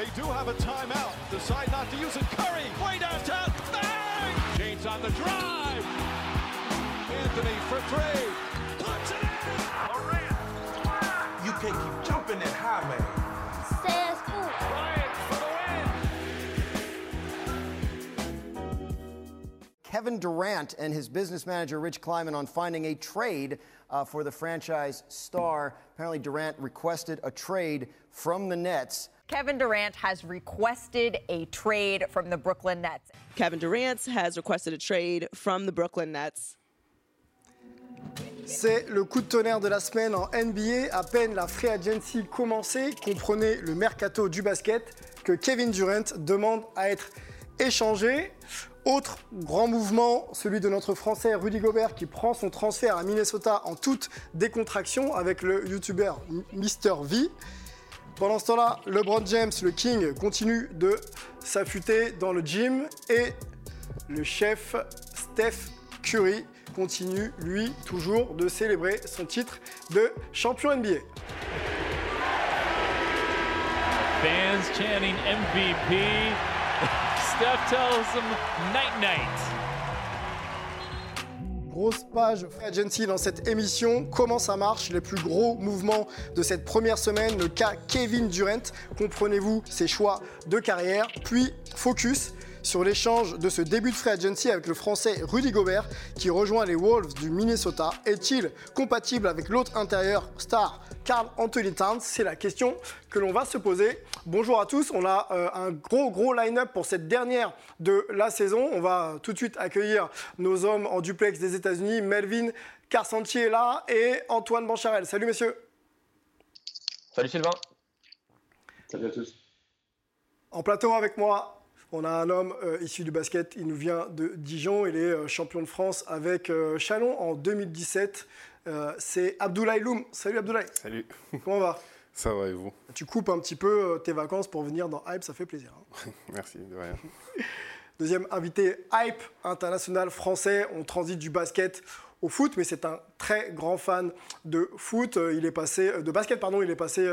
They do have a timeout. Decide not to use it. Curry, way downtown. Bang! James on the drive. Anthony for three. Puts it in. Durant. You can't keep jumping that high, man. Says who? Bryant for the win. Kevin Durant and his business manager Rich Kleiman on finding a trade uh, for the franchise star. Apparently, Durant requested a trade from the Nets. Kevin Durant has requested a trade from the Brooklyn Nets. Kevin Durant has requested a trade from the Brooklyn Nets. C'est le coup de tonnerre de la semaine en NBA. À peine la free agency commencée, comprenez le mercato du basket, que Kevin Durant demande à être échangé. Autre grand mouvement, celui de notre Français Rudy Gobert qui prend son transfert à Minnesota en toute décontraction avec le YouTuber Mr V. Pendant ce temps-là, LeBron James, le King, continue de s'affûter dans le gym et le chef Steph Curry continue, lui, toujours de célébrer son titre de champion NBA. Fans chanting MVP. Steph tells them night night. Grosse page Free Agency dans cette émission. Comment ça marche Les plus gros mouvements de cette première semaine? Le cas Kevin Durant. Comprenez-vous ses choix de carrière. Puis focus sur l'échange de ce début de Free Agency avec le français Rudy Gobert qui rejoint les Wolves du Minnesota. Est-il compatible avec l'autre intérieur star Carl Anthony Towns? C'est la question que l'on va se poser. Bonjour à tous, on a euh, un gros gros line-up pour cette dernière de la saison. On va tout de suite accueillir nos hommes en duplex des États-Unis, Melvin Carcentier est là et Antoine Bancharel. Salut messieurs. Salut Sylvain. Salut à tous. En plateau avec moi, on a un homme euh, issu du basket, il nous vient de Dijon, il est euh, champion de France avec euh, Chalon en 2017. Euh, c'est Abdoulaye Loum. Salut Abdoulaye. Salut. Comment va? Ça va et vous? Tu coupes un petit peu tes vacances pour venir dans Hype, ça fait plaisir. hein. Merci, de rien. Deuxième invité, Hype international français. On transite du basket au foot, mais c'est un très grand fan de foot. Il est passé de basket, pardon. Il est passé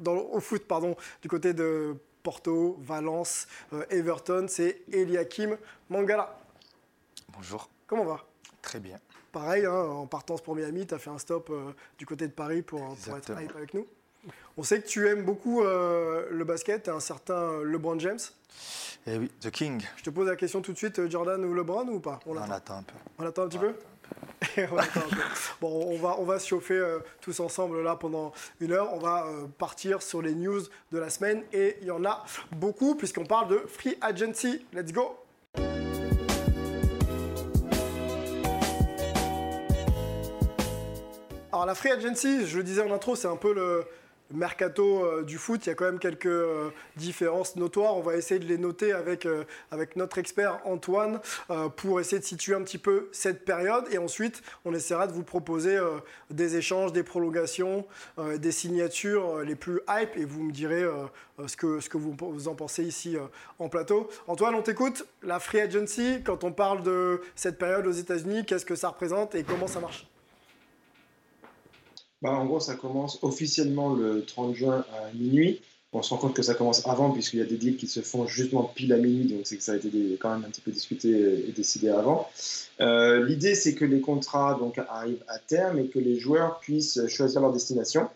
dans, au foot, pardon, du côté de Porto, Valence, euh, Everton. C'est Eliakim Mangala. Bonjour, Comment va? Très bien. Pareil, hein, en partance pour Miami, tu as fait un stop euh, du côté de Paris pour, pour être hype avec nous. On sait que tu aimes beaucoup euh, le basket, un certain LeBron James. Eh oui, The King. Je te pose la question tout de suite, Jordan ou LeBron ou pas? On attend un peu. On attend un petit peu? On Bon, on va, chauffer euh, tous ensemble là pendant une heure. On va euh, partir sur les news de la semaine et il y en a beaucoup puisqu'on parle de Free Agency. Let's go Alors la Free Agency, je le disais en intro, c'est un peu le mercato euh, du foot. Il y a quand même quelques euh, différences notoires. On va essayer de les noter avec, euh, avec notre expert Antoine pour essayer de situer un petit peu cette période. Et ensuite, on essaiera de vous proposer des échanges, des prolongations, des signatures les plus hype. Et vous me direz ce, que, ce que vous, en pensez ici en plateau. Antoine, on t'écoute. La Free Agency, quand on parle de cette période aux États-Unis, qu'est-ce que ça représente et comment ça marche? Bah, en gros, ça commence officiellement le 30 juin à minuit. On se rend compte que ça commence avant, puisqu'il y a des deals qui se font justement pile à minuit, donc c'est que ça a été quand même un petit peu discuté et décidé avant. Euh, L'idée, c'est que les contrats donc, arrivent à terme et que les joueurs puissent choisir leur destination.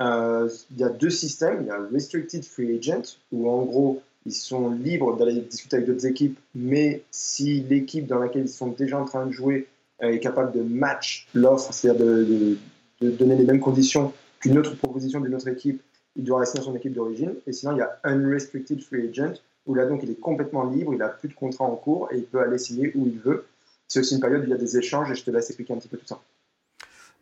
Euh, il y a deux systèmes. Il y a Restricted Free Agent, où en gros, ils sont libres d'aller discuter avec d'autres équipes, mais si l'équipe dans laquelle ils sont déjà en train de jouer est capable de match l'offre, c'est-à-dire de- de donner les mêmes conditions qu'une autre proposition d'une autre équipe, il doit rester dans son équipe d'origine. Et sinon, il y a Unrestricted Free Agent, où là, donc, il est complètement libre, il n'a plus de contrat en cours et il peut aller signer où il veut. C'est aussi une période où il y a des échanges et je te laisse expliquer un petit peu tout ça.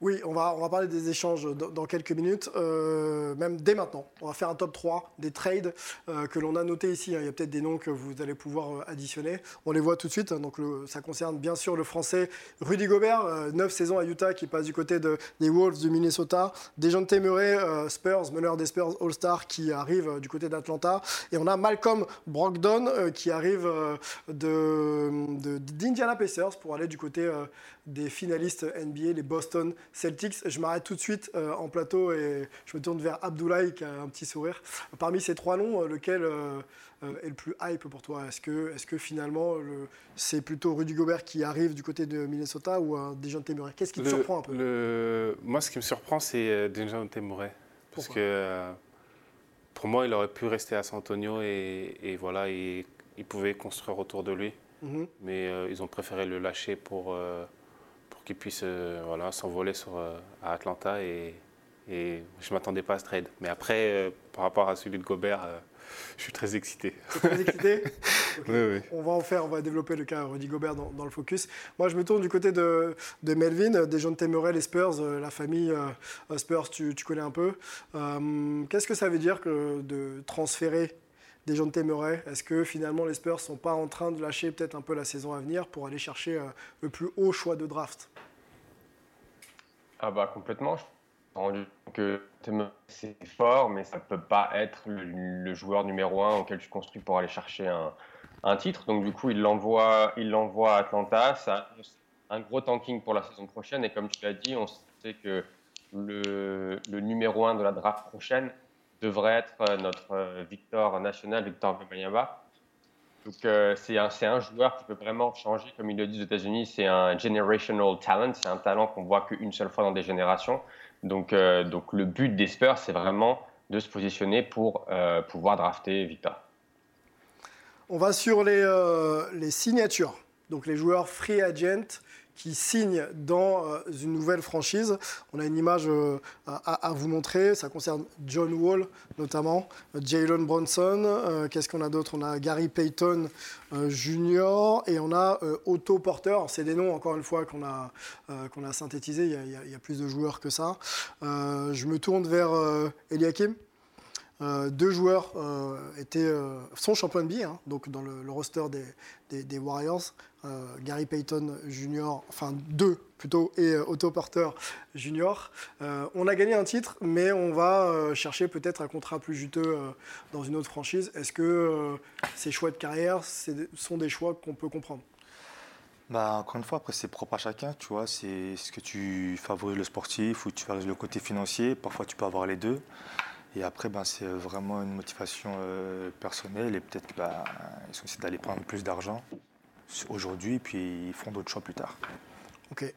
Oui, on va, on va parler des échanges dans, quelques minutes, euh, même dès maintenant. On va faire un top 3 des trades euh, que l'on a notés ici. hein. Il y a peut-être des noms que vous allez pouvoir euh, additionner. On les voit tout de suite. hein. Donc ça concerne bien sûr le français Rudy Gobert, 9 saisons à Utah, qui passe du côté de- des Wolves du Minnesota. Dejounte Murray, euh, Spurs, meneur des Spurs All-Star, qui arrive euh, du côté d'Atlanta. Et on a Malcolm Brogdon, euh, qui arrive euh, de- d'Indiana Pacers pour aller du côté euh, des finalistes NBA, les Boston Celtics. Je m'arrête tout de suite euh, en plateau et je me tourne vers Abdoulaye qui a un petit sourire. Parmi ces trois noms, euh, lequel euh, est le plus hype pour toi? Est-ce que, est que finalement le- c'est plutôt Rudy Gobert qui arrive du côté de Minnesota ou un Dejounte Murray? Qu'est-ce qui te Le- surprend un peu? le- Moi, ce qui me surprend, c'est Dejounte Murray. Parce Pourquoi? que pour moi, il aurait pu rester à San Antonio et, et voilà, il, il pouvait construire autour de lui. Mhm. Mais euh, ils ont préféré le lâcher pour, euh, pour qu'il puisse euh, voilà, s'envoler sur, euh, à Atlanta. Et, et je ne m'attendais pas à ce trade. Mais après, euh, par rapport à celui de Gobert, je suis très excité. Très excité. Oui, oui. On va en faire, on va développer le cas Rudy Gobert dans, dans le focus. Moi, je me tourne du côté de, de Melvin, des gens de Murray, les Spurs, la famille Spurs, tu, tu connais un peu. Qu'est-ce que ça veut dire que de transférer des gens de Est-ce que finalement les Spurs sont pas en train de lâcher peut-être un peu la saison à venir pour aller chercher euh, le plus haut choix de draft? Ah bah complètement. Je rendu que c'est fort, mais ça peut pas être le, joueur numéro un auquel tu construis pour aller chercher un, un titre. Donc du coup, il l'envoie, il l'envoie à Atlanta. Ça un gros tanking pour la saison prochaine. Et comme tu l'as dit, on sait que le, le numéro un de la draft prochaine devrait être euh, notre euh, Victor national, Victor Wembanyama. Donc euh, c'est un, un joueur qui peut vraiment changer, comme ils le disent aux États-Unis, c'est un generational talent, c'est un talent qu'on voit qu'une seule fois dans des générations. Donc, donc le but des Spurs, c'est vraiment de se positionner pour pouvoir drafter Victor. On va sur les, les signatures, donc les joueurs free agent qui signent dans euh, une nouvelle franchise. On a une image euh, à, vous montrer, ça concerne John Wall notamment, euh, Jalen Bronson, qu'est-ce qu'on a d'autre? On a Gary Payton Jr. et on a Otto Porter. C'est des noms encore une fois qu'on a, a synthétisés, il y a, plus de joueurs que ça. Je me tourne vers Eliakim. Euh, deux joueurs euh, étaient, euh, sont champions NBA, hein, donc dans le, roster des, des- Warriors. Euh, Gary Payton Jr., enfin deux plutôt, et Otto Porter Jr. On a gagné un titre, mais on va chercher peut-être un contrat plus juteux dans une autre franchise. Est-ce que ces choix de carrière sont des choix qu'on peut comprendre? Bah, encore une fois, après, c'est propre à chacun, tu vois. C'est ce que tu favorises le sportif ou tu favorises le côté financier. Parfois, tu peux avoir les deux. Et après, ben, c'est vraiment une motivation euh, personnelle. Et peut-être qu'ils ont essayé d'aller prendre plus d'argent aujourd'hui, puis ils font d'autres choix plus tard. Ok.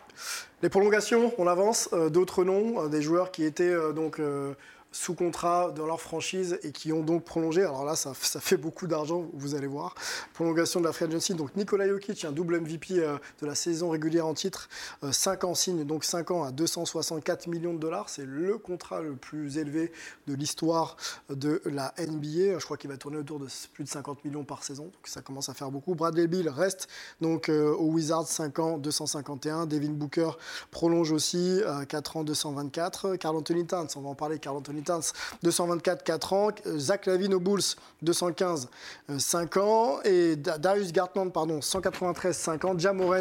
Les prolongations, on avance. Euh, D'autres noms, euh, des joueurs qui étaient euh, donc euh, sous contrat dans leur franchise et qui ont donc prolongé. Alors là, ça, ça fait beaucoup d'argent, vous allez voir. Prolongation de la free agency. Donc Nikola Jokic, un double MVP euh, de la saison régulière en titre. 5 ans signe, donc 5 ans à 264 millions de dollars. C'est le contrat le plus élevé de l'histoire de la NBA. Je crois qu'il va tourner autour de plus de 50 millions par saison. Donc ça commence à faire beaucoup. Bradley Bill reste donc euh, aux Wizards 5 ans 251. Devin Booker prolonge aussi euh, 4 ans 224. Carl Anthony Towns, on va en parler. Carl Anthony Towns 224 4 ans. Euh, Zach Lavine aux Bulls 215 euh, 5 ans et Da- Darius Gartland pardon 193 5 ans. Jamorant,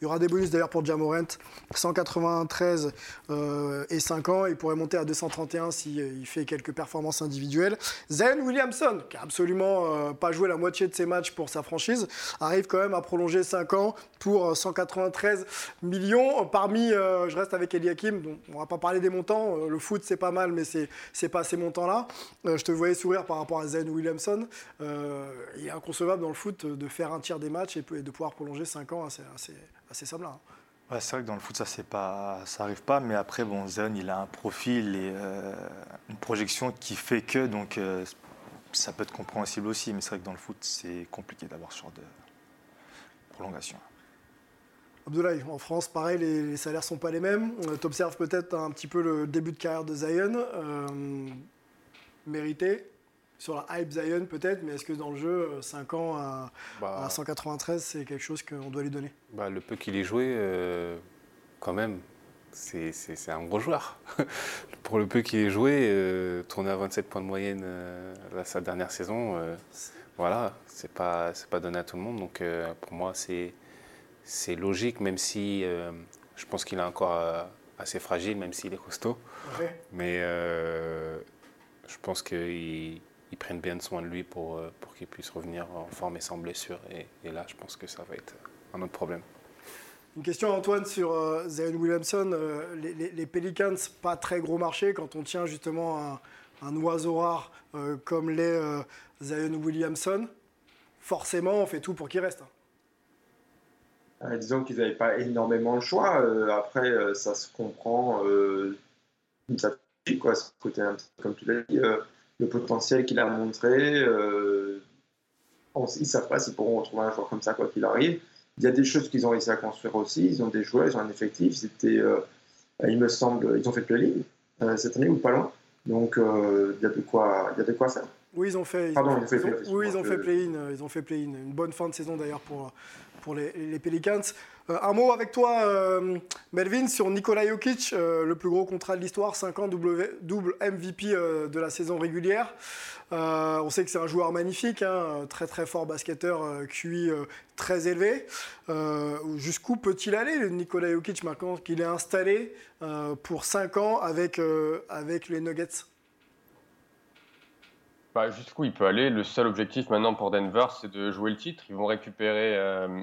il y aura des bonus d'ailleurs pour Jamorant 193 euh, et 5 ans. Il pourrait monter à 231 si euh, il fait quelques performances individuelles. Zion Williamson, qui a absolument euh, pas joué la moitié de ses matchs pour sa franchise, arrive quand même à prolonger 5 ans pour euh, 193 millions. Parmi, euh, je reste avec Eliakim, on va pas parler des montants. Euh, le foot c'est pas mal, mais c'est c'est pas ces montants-là. Euh, je te voyais sourire par rapport à Zion Williamson. Euh, il est inconcevable dans le foot de faire un tiers des matchs et de pouvoir prolonger 5 ans à ces, ces, sommes-là. C'est vrai que dans le foot, ça c'est pas, ça arrive pas. Mais après, bon, Zion, il a un profil et euh, une projection qui fait que, donc, ça peut être compréhensible aussi. Mais c'est vrai que dans le foot, c'est compliqué d'avoir ce genre de prolongation. Abdoulaye, en France, pareil, les, les salaires sont pas les mêmes. Tu observes peut-être un petit peu le début de carrière de Zion. euh, mérité sur la hype Zion peut-être, mais est-ce que dans le jeu, 5 ans à, Bah. à 193, c'est quelque chose qu'on doit lui donner? Bah, le peu qu'il ait joué, euh, quand même, c'est c'est- c'est un gros joueur. Pour le peu qu'il ait joué, euh, tourner à 27 points de moyenne euh, là, sa dernière saison, euh, voilà, c'est pas, c'est pas donné à tout le monde. Donc euh, pour moi, c'est c'est logique, même si euh, je pense qu'il est encore euh, assez fragile, même s'il est costaud. Ouais. Mais euh, je pense qu'ils ils prennent bien soin de lui pour, pour qu'il puisse revenir en forme et sans blessure. Et, et là, je pense que ça va être un autre problème. Une question à Antoine sur Zion Williamson. Euh, les, Pelicans, pas très gros marché quand on tient justement un, oiseau rare comme les Zion Williamson. Forcément, on fait tout pour qu'il reste. Hein. Disons qu'ils n'avaient pas énormément le choix. après, ça se comprend. ça quoi, ce côté, comme tu l'as dit, le potentiel qu'il a montré. ils ne savent pas s'ils pourront retrouver un joueur comme ça, quoi qu'il arrive. Il y a des choses qu'ils ont réussi à construire aussi. Ils ont des joueurs, ils ont un effectif. C'était, euh, il me semble, ils ont fait play-in euh, cette année ou pas loin. Donc euh, il y a de quoi, il y a de quoi faire. Oui, ils ont fait. Pardon, ils ont fait, oui, ils ont fait play-in. Ils ont fait play-in. Une bonne fin de saison d'ailleurs pour pour les, les Pelicans. un mot avec toi, Melvin, sur Nikola Jokic, le plus gros contrat de l'histoire, 5 ans, double, MVP de la saison régulière. Euh, on sait que c'est un joueur magnifique, hein, très très fort basketteur, euh, QI euh, très élevé. Jusqu'où peut-il aller, Nikola Jokic, maintenant qu'il est installé pour 5 ans avec, avec les Nuggets? Bah, Jusqu'où il peut aller Le seul objectif maintenant pour Denver, c'est de jouer le titre. Ils vont récupérer,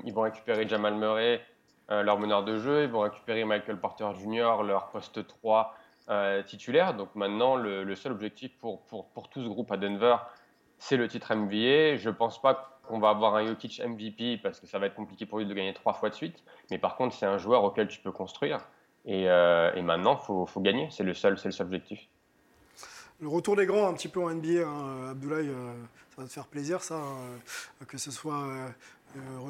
ils vont récupérer Jamal Murray, leur meneur de jeu. Ils vont récupérer Michael Porter Jr., leur poste 3 euh, titulaire. Donc maintenant, le, seul objectif pour, pour, pour, tout ce groupe à Denver, c'est le titre NBA. Je ne pense pas qu'on va avoir un Jokic MVP parce que ça va être compliqué pour lui de gagner trois fois de suite. Mais par contre, c'est un joueur auquel tu peux construire. Et, euh, maintenant, il faut, faut, gagner. C'est le, seul, le seul objectif. Le retour des grands un petit peu en NBA, hein, Abdoulaye, euh, ça va te faire plaisir ça, que ce soit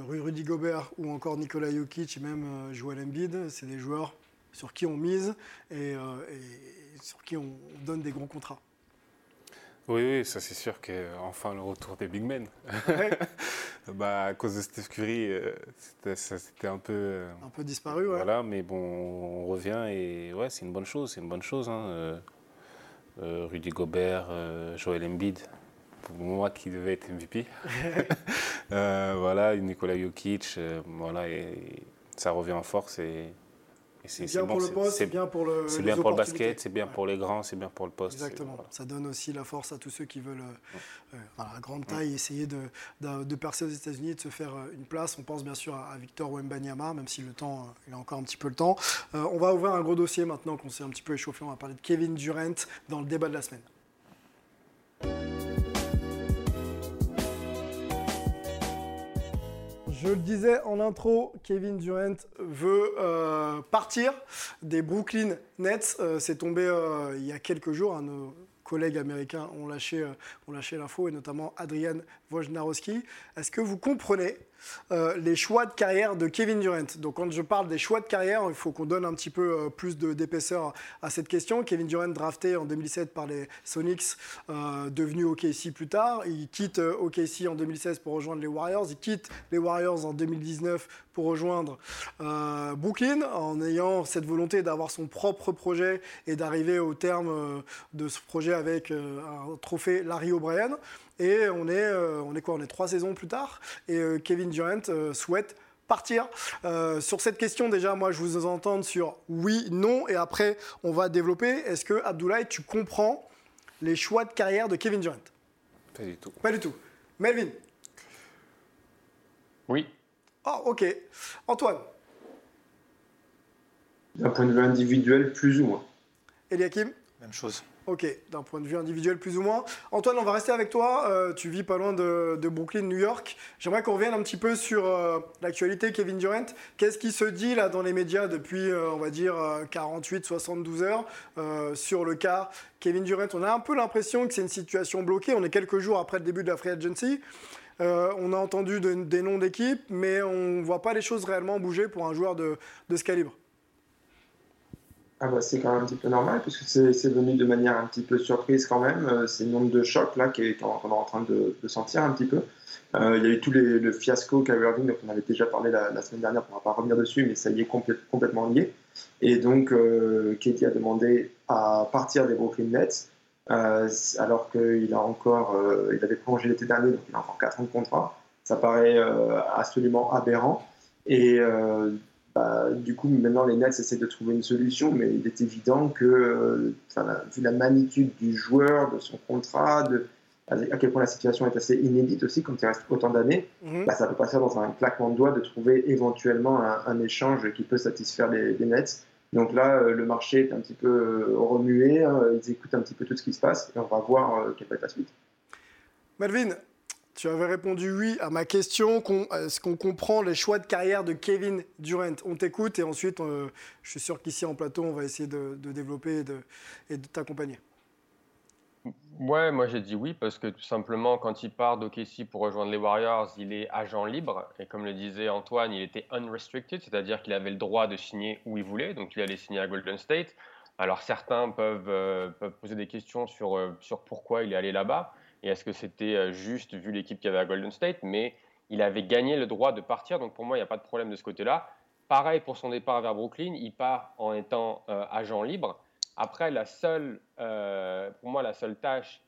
Rudy Gobert ou encore Nikola Jokic et même Joel Embiid, c'est des joueurs sur qui on mise et, euh, sur qui on donne des grands contrats. Oui, oui, ça c'est sûr qu'enfin le retour des big men. bah, à cause de Steph Curry, euh, ça c'était un peu. Euh, un peu disparu, ouais. Voilà, mais bon, on revient et ouais, c'est une bonne chose, c'est une bonne chose. Hein. Rudy Gobert, Joel Embiid, pour moi qui devait être MVP. voilà, Nikola Jokic, voilà, et ça revient en force et c'est bien pour le poste, c'est bien pour le C'est bien pour le basket, c'est bien pour les grands, c'est bien pour le poste. Exactement. Ça donne aussi la force à tous ceux qui veulent, euh, euh, à grande taille, essayer de, de, percer aux États-Unis et de se faire euh, une place. On pense bien sûr à, Victor Wembanyama, même si le temps, il a encore un petit peu le temps. on va ouvrir un gros dossier maintenant qu'on s'est un petit peu échauffé. On va parler de Kevin Durant dans le débat de la semaine. Je le disais en intro, Kevin Durant veut euh, partir des Brooklyn Nets. Euh, c'est tombé euh, il y a quelques jours. nos collègues américains ont lâché, ont lâché l'info, et notamment Adrian Wojnarowski. Est-ce que vous comprenez euh, les choix de carrière de Kevin Durant. Donc quand je parle des choix de carrière, il faut qu'on donne un petit peu euh, plus d'épaisseur à cette question. Kevin Durant drafté en 2007 par les Sonics, euh, devenu OKC plus tard. Il quitte OKC en 2016 pour rejoindre les Warriors. Il quitte les Warriors en 2019 pour rejoindre Brooklyn en ayant cette volonté d'avoir son propre projet et d'arriver au terme de ce projet avec un trophée Larry O'Brien. Et on est, euh, on est quoi On est trois saisons plus tard. Et euh, Kevin Durant euh, souhaite partir. sur cette question, déjà, moi, je vous entends sur oui, non, et après, on va développer. Est-ce que, Abdoulaye, tu comprends les choix de carrière de Kevin Durant? Pas du tout. Pas du tout. Melvin? Oui. Oh, ok. Antoine? D'un point de vue individuel, plus ou moins. Eliakim? Même chose. Ok, d'un point de vue individuel plus ou moins. Antoine, on va rester avec toi. Euh, tu vis pas loin de, Brooklyn, New York. J'aimerais qu'on revienne un petit peu sur euh, l'actualité Kevin Durant. Qu'est-ce qui se dit là dans les médias depuis, euh, on va dire, 48, 72 heures sur le cas Kevin Durant? On a un peu l'impression que c'est une situation bloquée. On est quelques jours après le début de la free agency. on a entendu des noms d'équipes, mais on ne voit pas les choses réellement bouger pour un joueur de ce calibre. Ah bah c'est quand même un petit peu normal puisque c'est venu de manière un petit peu surprise quand même. Euh, c'est le nombre de chocs là qu'on est en train de, sentir un petit peu. Euh, il y a eu tout les, le fiasco Kyrie Irving, donc on avait déjà parlé la, semaine dernière, on ne va pas revenir dessus, mais ça y est complètement lié. Et donc euh, Katie a demandé à partir des Brooklyn Nets alors qu'il a encore, il avait prolongé l'été dernier, donc il a encore 4 ans de contrat. Ça paraît absolument aberrant. Et bah, du coup, maintenant, les Nets essaient de trouver une solution, mais il est évident que, euh, vu la magnitude du joueur, de son contrat, de, à quel point la situation est assez inédite aussi quand il reste autant d'années, Mhm. bah, ça peut passer dans un claquement de doigts de trouver éventuellement un, un échange qui peut satisfaire les, les Nets. Donc là, euh, le marché est un petit peu euh, remué, hein, ils écoutent un petit peu tout ce qui se passe et on va voir quelle va être la suite. Melvin, tu avais répondu oui à ma question. Est-ce qu'on comprend les choix de carrière de Kevin Durant On t'écoute et ensuite, euh, je suis sûr qu'ici en plateau, on va essayer de, développer et de, t'accompagner. Ouais, moi j'ai dit oui parce que tout simplement quand il part d'OKC pour rejoindre les Warriors, il est agent libre et comme le disait Antoine, il était unrestricted, c'est-à-dire qu'il avait le droit de signer où il voulait, donc il allait signer à Golden State. Alors certains peuvent, euh, poser des questions euh, sur pourquoi il est allé là-bas et est-ce que c'était euh, juste vu l'équipe qu'il y avait à Golden State, mais il avait gagné le droit de partir, donc pour moi il n'y a pas de problème de ce côté-là. Pareil pour son départ vers Brooklyn, il part en étant euh, agent libre. Après, la seule, euh, pour moi, la seule tâche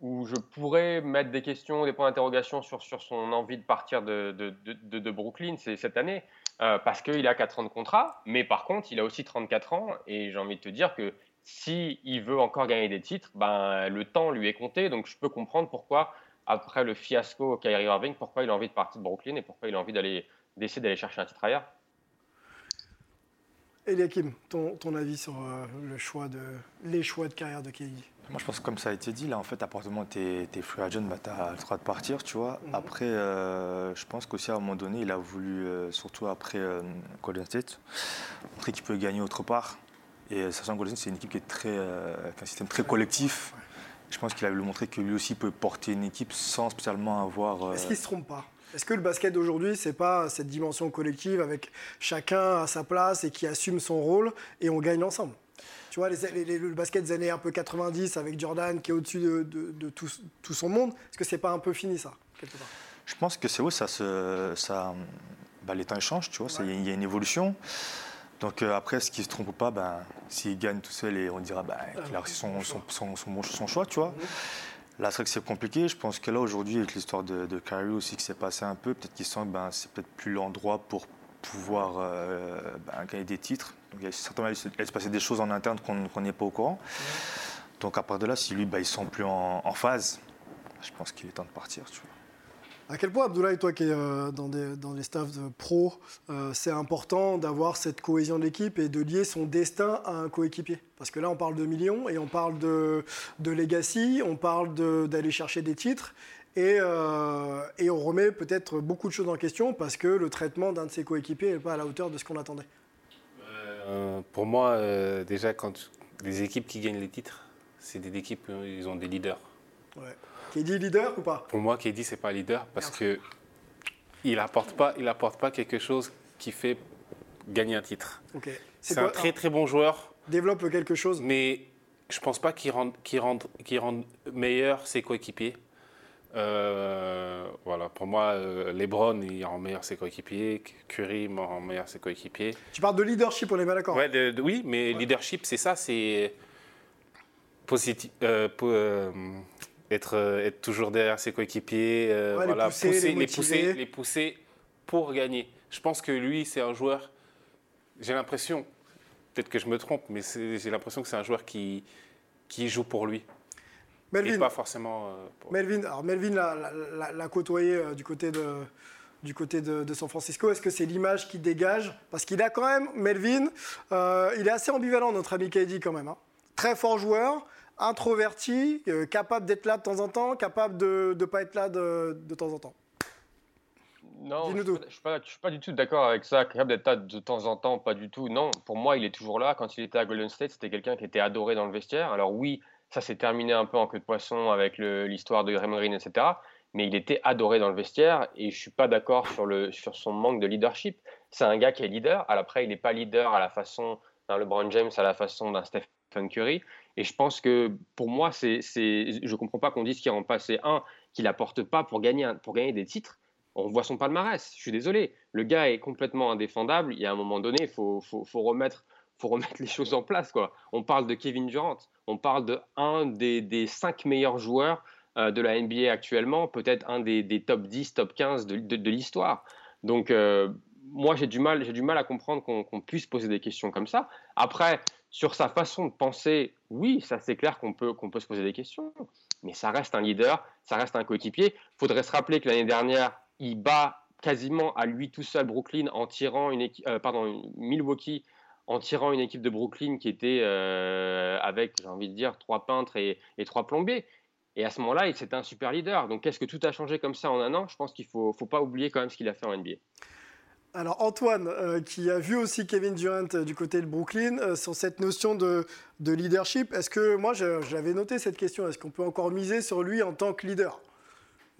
où je pourrais mettre des questions, des points d'interrogation sur, sur son envie de partir de, de, de, Brooklyn, c'est cette année, parce qu'il a 4 ans de contrat, mais par contre, il a aussi 34 ans, et j'ai envie de te dire que s'il il veut encore gagner des titres, ben, le temps lui est compté, donc je peux comprendre pourquoi, après le fiasco Kyrie Irving, pourquoi il a envie de partir de Brooklyn et pourquoi il a envie d'aller d'essayer d'aller chercher un titre ailleurs. Eliakim, ton, ton avis sur euh, le choix de, les choix de carrière de Kevin Moi, je pense que comme ça a été dit, là, en fait, à partir du moment où tu es, free agent, bah, tu as le droit de partir, tu vois. Après, euh, je pense qu'aussi, à un moment donné, il a voulu, euh, surtout après euh, Golden State, montrer qu'il peut gagner autre part. Et Golden State, c'est une équipe qui est très, euh, avec un système très collectif. Je pense qu'il a voulu montrer que lui aussi peut porter une équipe sans spécialement avoir... euh, Est-ce qu'il ne se trompe pas? Est-ce que le basket d'aujourd'hui, c'est pas cette dimension collective avec chacun à sa place et qui assume son rôle et on gagne ensemble? Tu vois, les- les- les- le basket des années un peu 90 avec Jordan qui est au-dessus de, de- de tout, tout son monde, est-ce que c'est pas un peu fini ça quelque part? Je pense que c'est où ça se, ça, bah, les temps changent, tu vois, y il y, a une évolution. Donc euh, après, ce qui se trompe ou pas, ben, s'il gagne tout seul, et on dira bah, qu'il a réussi son, son, son, son choix, tu vois. Là, c'est vrai que c'est compliqué. Je pense que là, aujourd'hui, avec l'histoire de, de Kyrie aussi qui s'est passé un peu, peut-être qu'il sent que ben, c'est peut-être plus l'endroit pour pouvoir euh, ben, gagner des titres. Donc, il y a certainement il se passer des choses en interne qu'on n'est pas au courant. Donc à part de là, si lui, ben, il ne sent plus en, en phase, je pense qu'il est temps de partir, tu vois. À quel point, Abdoulaye, toi qui es euh, dans, des, dans les staffs de pro, euh, c'est important d'avoir cette cohésion de l'équipe et de lier son destin à un coéquipier? Parce que là, on parle de millions et on parle de, de legacy, on parle de- d'aller chercher des titres et, euh, et on remet peut-être beaucoup de choses en question parce que le traitement d'un de ses coéquipiers n'est pas à la hauteur de ce qu'on attendait. Pour moi, déjà, quand les équipes qui gagnent les titres, c'est des équipes, euh, ils ont des leaders. Ouais. KD leader ou pas? Pour moi, KD, c'est pas leader parce que il apporte pas, il apporte pas quelque chose qui fait gagner un titre. C'est un très très bon joueur, Développe quelque chose. mais je pense pas qu'il rende, qu'il rende, qu'il rende meilleur ses coéquipiers. Euh, voilà, pour moi, euh, LeBron, il rend meilleur ses coéquipiers, Curry il rend meilleur ses coéquipiers. Tu parles de leadership, on est bien d'accord Ouais, de- de- oui, mais leadership, c'est ça, c'est positif, euh, po- euh, être, euh, être toujours derrière ses coéquipiers, euh, Ouais, les pousser, les pousser, les pousser pour gagner. Je pense que lui, c'est un joueur. J'ai l'impression, peut-être que je me trompe, mais j'ai l'impression que c'est un joueur qui qui joue pour lui Melvin. et pas forcément. euh, pour- Melvin, alors Melvin l'a- côtoyé euh, du côté de, du côté de, de San Francisco. Est-ce que c'est l'image qui dégage? Parce qu'il a quand même, Melvin, euh, il est assez ambivalent, notre ami KD quand même. hein. Très fort joueur, introverti, euh, capable d'être là de temps en temps, capable de ne pas être là de, de temps en temps. Non, je ne suis, pas- je suis pas du tout d'accord avec ça. Capable d'être là de temps en temps, pas du tout. Non, pour moi, il est toujours là. Quand il était à Golden State, c'était quelqu'un qui était adoré dans le vestiaire. Alors oui, ça s'est terminé un peu en queue de poisson avec l'histoire de Raymond Green, etc. Mais il était adoré dans le vestiaire et je suis pas d'accord sur, le- sur son manque de leadership. C'est un gars qui est leader. Alors après, il n'est pas leader à la façon d'un LeBron James, à la façon d'un Stephen Curry. Et je pense que pour moi, c'est, je comprends pas qu'on dise qu'il rend pas. C'est un, qu'il apporte pas pour gagner, pour gagner des titres on voit son palmarès. Je suis désolé. Le gars est complètement indéfendable. Il y a un moment donné, il faut, remettre, faut remettre les choses en place. Quoi. On parle de Kevin Durant. On parle de un des, des cinq meilleurs joueurs euh, de la NBA actuellement, peut-être un des, top 10, top 15 de, de, de l'histoire. Donc, euh, moi, j'ai du, mal, j'ai du mal à comprendre qu'on, puisse poser des questions comme ça. Après, sur sa façon de penser, oui, ça c'est clair qu'on peut, qu'on peut se poser des questions. mais ça reste un leader, ça reste un coéquipier. Faudrait se rappeler que l'année dernière, il bat quasiment à lui tout seul Brooklyn en tirant une équipe, euh, pardon, Milwaukee en tirant une équipe de Brooklyn qui était euh, avec, j'ai envie de dire, trois peintres et, et trois plombiers. Et à ce moment-là, c'était un super leader. Donc, qu'est-ce que tout a changé comme ça en un an? Je pense qu'il ne faut, faut, pas oublier quand même ce qu'il a fait en NBA. Alors Antoine, euh, qui a vu aussi Kevin Durant euh, du côté de Brooklyn, euh, sur cette notion de, de leadership, est-ce que moi j'avais noté cette question, est-ce qu'on peut encore miser sur lui en tant que leader?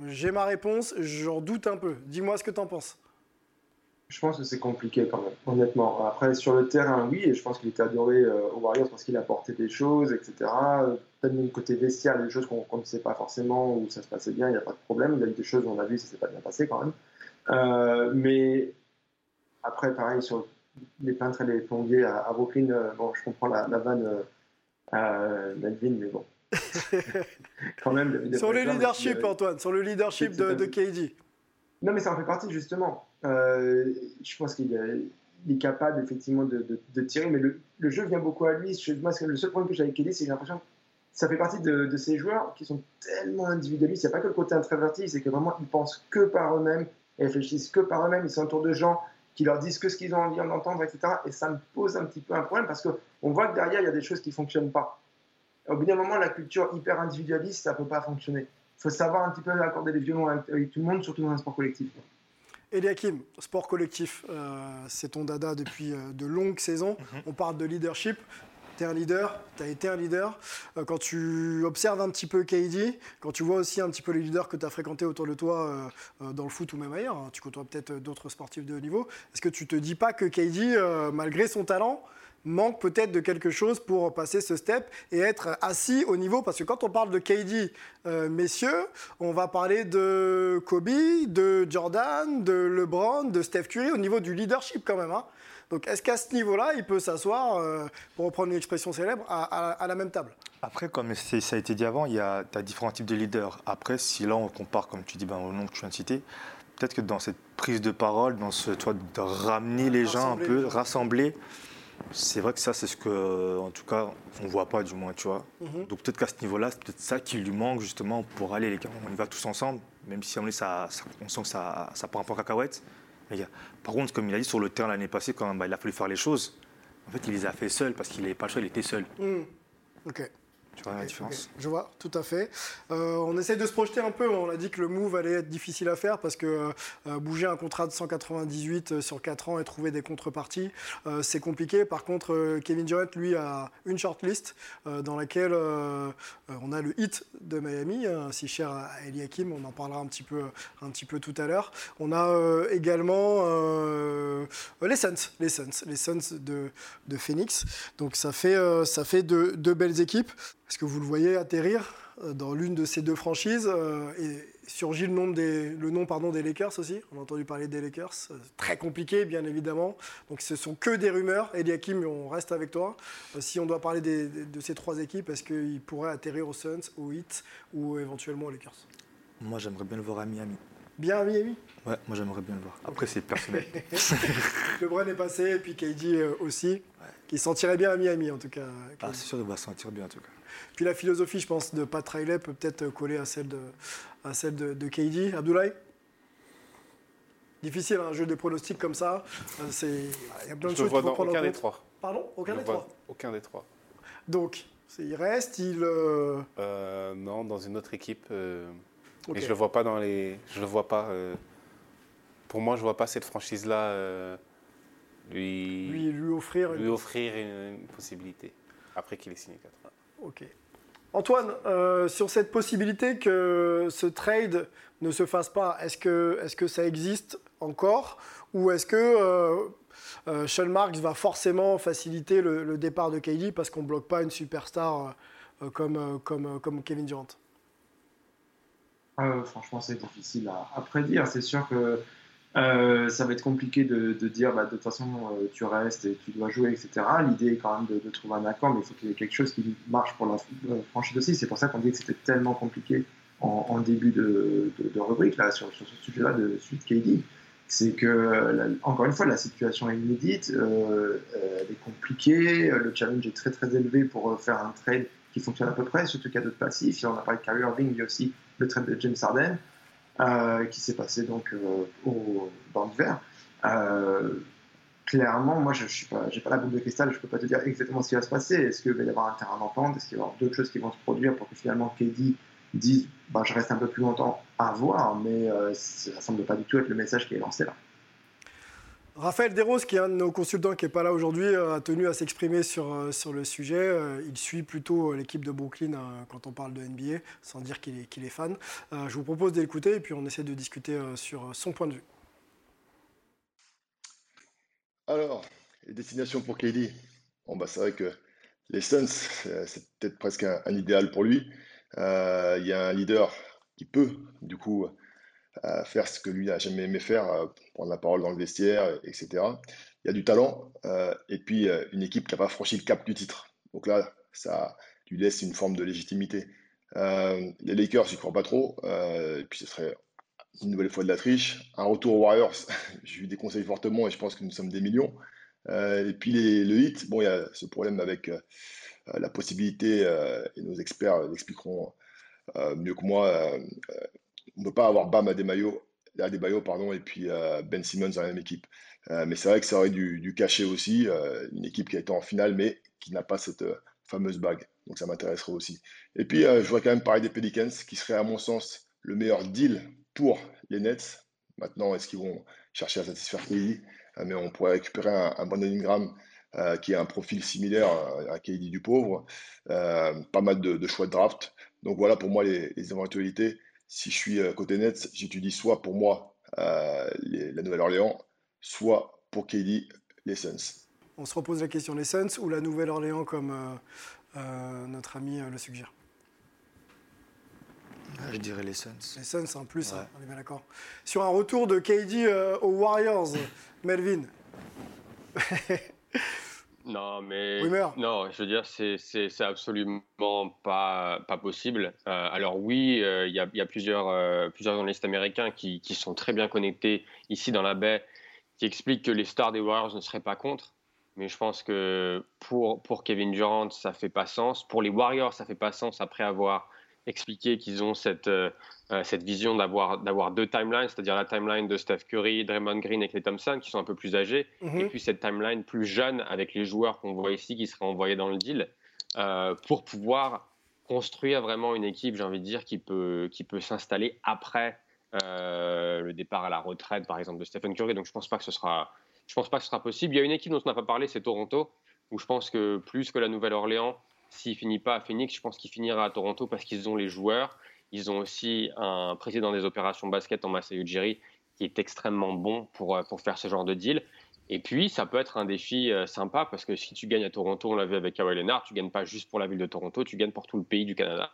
J'ai ma réponse, j'en doute un peu. Dis-moi ce que tu en penses. Je pense que c'est compliqué quand même, honnêtement. Après, sur le terrain, oui, et je pense qu'il était adoré aux Warriors parce qu'il a apporté des choses, etc. Peut-être même côté vestiaire, des choses qu'on ne sait pas forcément, où ça se passait bien, il n'y a pas de problème. Il y a eu des choses où on a vu ça s'est pas bien passé quand même. Mais après, pareil, sur les peintres et les plombiers à, Brooklyn, euh, bon, je comprends la, vanne euh, à Melvin, mais bon. Quand même, sur le leadership, Antoine, sur le leadership de, de, KD. Non, mais ça en fait partie, justement. Euh, je pense qu'il est, capable, effectivement, de, de, tirer, mais le, le, jeu vient beaucoup à lui. Je, moi, le seul problème que j'ai avec KD, c'est que j'ai l'impression que ça fait partie de, ces joueurs qui sont tellement individualistes. Il n'y a pas que le côté introverti, c'est que vraiment, ils pensent que par eux-mêmes, ils réfléchissent que par eux-mêmes, ils sont autour de gens qui leur disent que ce qu'ils ont envie d'entendre, etc. Et ça me pose un petit peu un problème parce qu'on voit que derrière, il y a des choses qui ne fonctionnent pas. Au bout d'un moment, la culture hyper individualiste, ça ne peut pas fonctionner. Il faut savoir un petit peu accorder les violons avec tout le monde, surtout dans un sport collectif. Eliakim, sport collectif, euh, c'est ton dada depuis euh, de longues saisons. Mhm. On parle de leadership tu es un leader, tu as été un leader. Euh, quand tu observes un petit peu KD, quand tu vois aussi un petit peu les leaders que tu as fréquentés autour de toi euh, euh, dans le foot ou même ailleurs, hein, tu côtoies peut-être d'autres sportifs de haut niveau, est-ce que tu te dis pas que KD, malgré son talent, manque peut-être de quelque chose pour passer ce step et être assis au niveau? Parce que quand on parle de KD, messieurs, on va parler de Kobe, de Jordan, de LeBron, de Steph Curry au niveau du leadership quand même. Hein. Donc est-ce qu'à ce, niveau-là, il peut s'asseoir, euh, pour reprendre une expression célèbre, à, la même table? Après, comme ça a été dit avant, il y a as différents types de leaders. Après, si là on compare, comme tu dis, ben, au nom que tu viens de citer, peut-être que dans cette prise de parole, dans ce, toi, de ramener les gens un peu, rassembler, c'est vrai que ça, c'est ce que, en tout cas, on ne voit pas du moins, tu vois. Mhm. Donc peut-être qu'à ce niveau-là, c'est peut-être ça qui lui manque justement pour aller, les gars, on y va tous ensemble, même si on, est, ça, on sent que ça, ça prend un peu cacahuète. Par contre, comme il a dit sur le terrain l'année passée, quand bah, il a fallu faire les choses, en fait, il les a fait seul parce qu'il n'avait pas le choix, il était seul. Ok. Tu vois la différence Je vois, tout à fait. Euh, on essaie de se projeter un peu. On a dit que le move allait être difficile à faire parce que euh, bouger un contrat de 198 euh, sur 4 ans et trouver des contreparties, c'est compliqué. Par contre, Kevin Durant, lui, a une shortlist dans laquelle on a le hit de Miami, si cher à Eliakim. On en parlera un petit peu, un petit peu tout à l'heure. On a également les Suns, les Suns, les Suns de, de Phoenix. Donc ça fait, ça fait deux, deux belles équipes. Est-ce que vous le voyez atterrir euh, dans l'une de ces deux franchises euh, Et surgit le nom, des, le nom pardon, des Lakers aussi? On a entendu parler des Lakers. Euh, très compliqué, bien évidemment. Donc ce sont que des rumeurs. Eliakim, on reste avec toi. Si on doit parler de ces trois équipes, est-ce qu'ils pourraient atterrir aux Suns, aux Heat ou éventuellement aux Lakers? Moi, j'aimerais bien le voir à Miami. Bien à Miami? Ouais, moi j'aimerais bien le voir. Après, c'est personnel. le Brun est passé, et puis KD aussi. Ouais. Qui sentirait bien à Miami, en tout cas. Ah, c'est sûr qu'il va sentir bien, en tout cas. Puis la philosophie, je pense, de Pat Riley peut peut-être coller à celle de, à celle de, de KD. Abdoulaye? Difficile, un jeu de pronostics comme ça. Il y a plein de choses qu'il faut prendre aucun en compte. des trois. Pardon? Aucun des trois? Aucun des trois. Donc, il reste, il... Euh, euh, non, dans une autre équipe. Euh, et je le vois pas dans les... Je le vois pas... pour moi, je vois pas cette franchise-là lui... lui... Lui, offrir, lui offrir une, possibilité, après qu'il ait signé 4 ans. Ok. Antoine, euh, sur cette possibilité que ce trade ne se fasse pas, est-ce que, est que ça existe encore Ou est-ce que euh, euh, Sean Marks va forcément faciliter le, départ de KD parce qu'on ne bloque pas une superstar comme, comme, comme Kevin Durant? Franchement, c'est difficile à prédire. C'est sûr que euh, ça va être compliqué de, dire bah, de toute façon euh, tu restes et tu dois jouer, etc. L'idée est quand même de, trouver un accord, mais il faut qu'il y ait quelque chose qui marche pour la euh, franchise aussi. C'est pour ça qu'on dit que c'était tellement compliqué en, début de, rubrique là, sur, ce sujet-là de suite KD. C'est que, encore une fois, la situation est inédite, elle est compliquée, le challenge est très très élevé pour faire un trade qui fonctionne à peu près, surtout qu'il y a d'autres passifs. Si on a parlé de Kyrie Irving, il y a aussi le trade de James Harden qui s'est passé donc au, dans l'hiver clairement, moi, je n'ai pas, pas la boule de cristal, je ne peux pas te dire exactement ce qui va se passer. Est-ce qu'il va y avoir un terrain d'entente? Est-ce qu'il va y avoir d'autres choses qui vont se produire pour que finalement KD dise bah, je reste un peu plus longtemps à voir, mais euh, ça ne semble pas du tout être le message qui est lancé là. Raphaël Desroses, qui est un de nos consultants qui n'est pas là aujourd'hui, euh, a tenu à s'exprimer sur, euh, le sujet. Il suit plutôt l'équipe de Brooklyn quand on parle de NBA, sans dire qu'il est, fan. Je vous propose d'écouter et puis on essaie de discuter sur son point de vue. Alors, les destinations pour bon, bah, C'est vrai que les Suns, c'est peut-être presque un, idéal pour lui. Euh, il y a un leader qui peut, du coup, euh, faire ce que lui n'a jamais aimé faire, euh, prendre la parole dans le vestiaire, etc. Il y a du talent et puis une équipe qui n'a pas franchi le cap du titre. Donc là, ça lui laisse une forme de légitimité. les Lakers, j'y crois pas trop. et puis ce serait une nouvelle fois de la triche. Un retour aux Warriors, je lui déconseille fortement et je pense que nous sommes des millions. Euh, et puis le hit, bon, il y a ce problème avec euh, la possibilité, euh, et nos experts l'expliqueront mieux que moi, ne peut pas avoir Bam à des maillots, pardon, et puis Ben Simmons dans la même équipe. mais c'est vrai que ça aurait du, du cachet aussi, une équipe qui a été en finale, mais qui n'a pas cette fameuse bague. Donc ça m'intéresserait aussi. Et puis, je voudrais quand même parler des Pelicans, qui serait à mon sens le meilleur deal pour les Nets. Maintenant, est-ce qu'ils vont chercher à satisfaire KD euh, Mais on pourrait récupérer un, Brandon Ingram euh, qui a un profil similaire à KD du pauvre. Euh, pas mal de, choix de draft. Donc voilà pour moi les, éventualités. Si je suis côté Nets, j'étudie soit pour moi la Nouvelle-Orléans, soit pour KD les Suns. On se repose la question les Suns ou la Nouvelle-Orléans comme notre ami le suggère? Je dirais les Suns. Les Suns en plus, hein, on est bien d'accord. Sur un retour de KD euh, aux Warriors, Melvin. non, mais non, je veux dire, c'est absolument pas, pas possible. Euh, alors oui, euh, il y, a, y, a plusieurs, plusieurs journalistes américains qui, qui, sont très bien connectés ici dans la baie, qui expliquent que les stars des Warriors ne seraient pas contre. Mais je pense que pour, pour Kevin Durant, ça fait pas sens. Pour les Warriors, ça fait pas sens après avoir expliquer qu'ils ont cette, euh, euh, cette vision d'avoir, d'avoir deux timelines, c'est-à-dire la timeline de Steph Curry, Draymond Green et Clay Thompson, qui sont un peu plus âgés, mhm. et puis cette timeline plus jeune avec les joueurs qu'on voit ici qui seraient envoyés dans le deal, euh, pour pouvoir construire vraiment une équipe, j'ai envie de dire, qui peut, qui peut s'installer après le départ à la retraite, par exemple, de Stephen Curry. Donc je ne pense pas que ce sera... Je pense pas que ce sera possible. Il y a une équipe dont on n'a pas parlé, c'est Toronto, où je pense que plus que la Nouvelle-Orléans, s'il finit pas à Phoenix, je pense qu'il finira à Toronto parce qu'ils ont les joueurs. Ils ont aussi un président des opérations basket en Masai Ujiri qui est extrêmement bon pour, euh, pour faire ce genre de deal. Et puis, ça peut être un défi euh, sympa parce que si tu gagnes à Toronto, on l'a vu avec Kawhi Leonard, tu gagnes pas juste pour la ville de Toronto, tu gagnes pour tout le pays du Canada.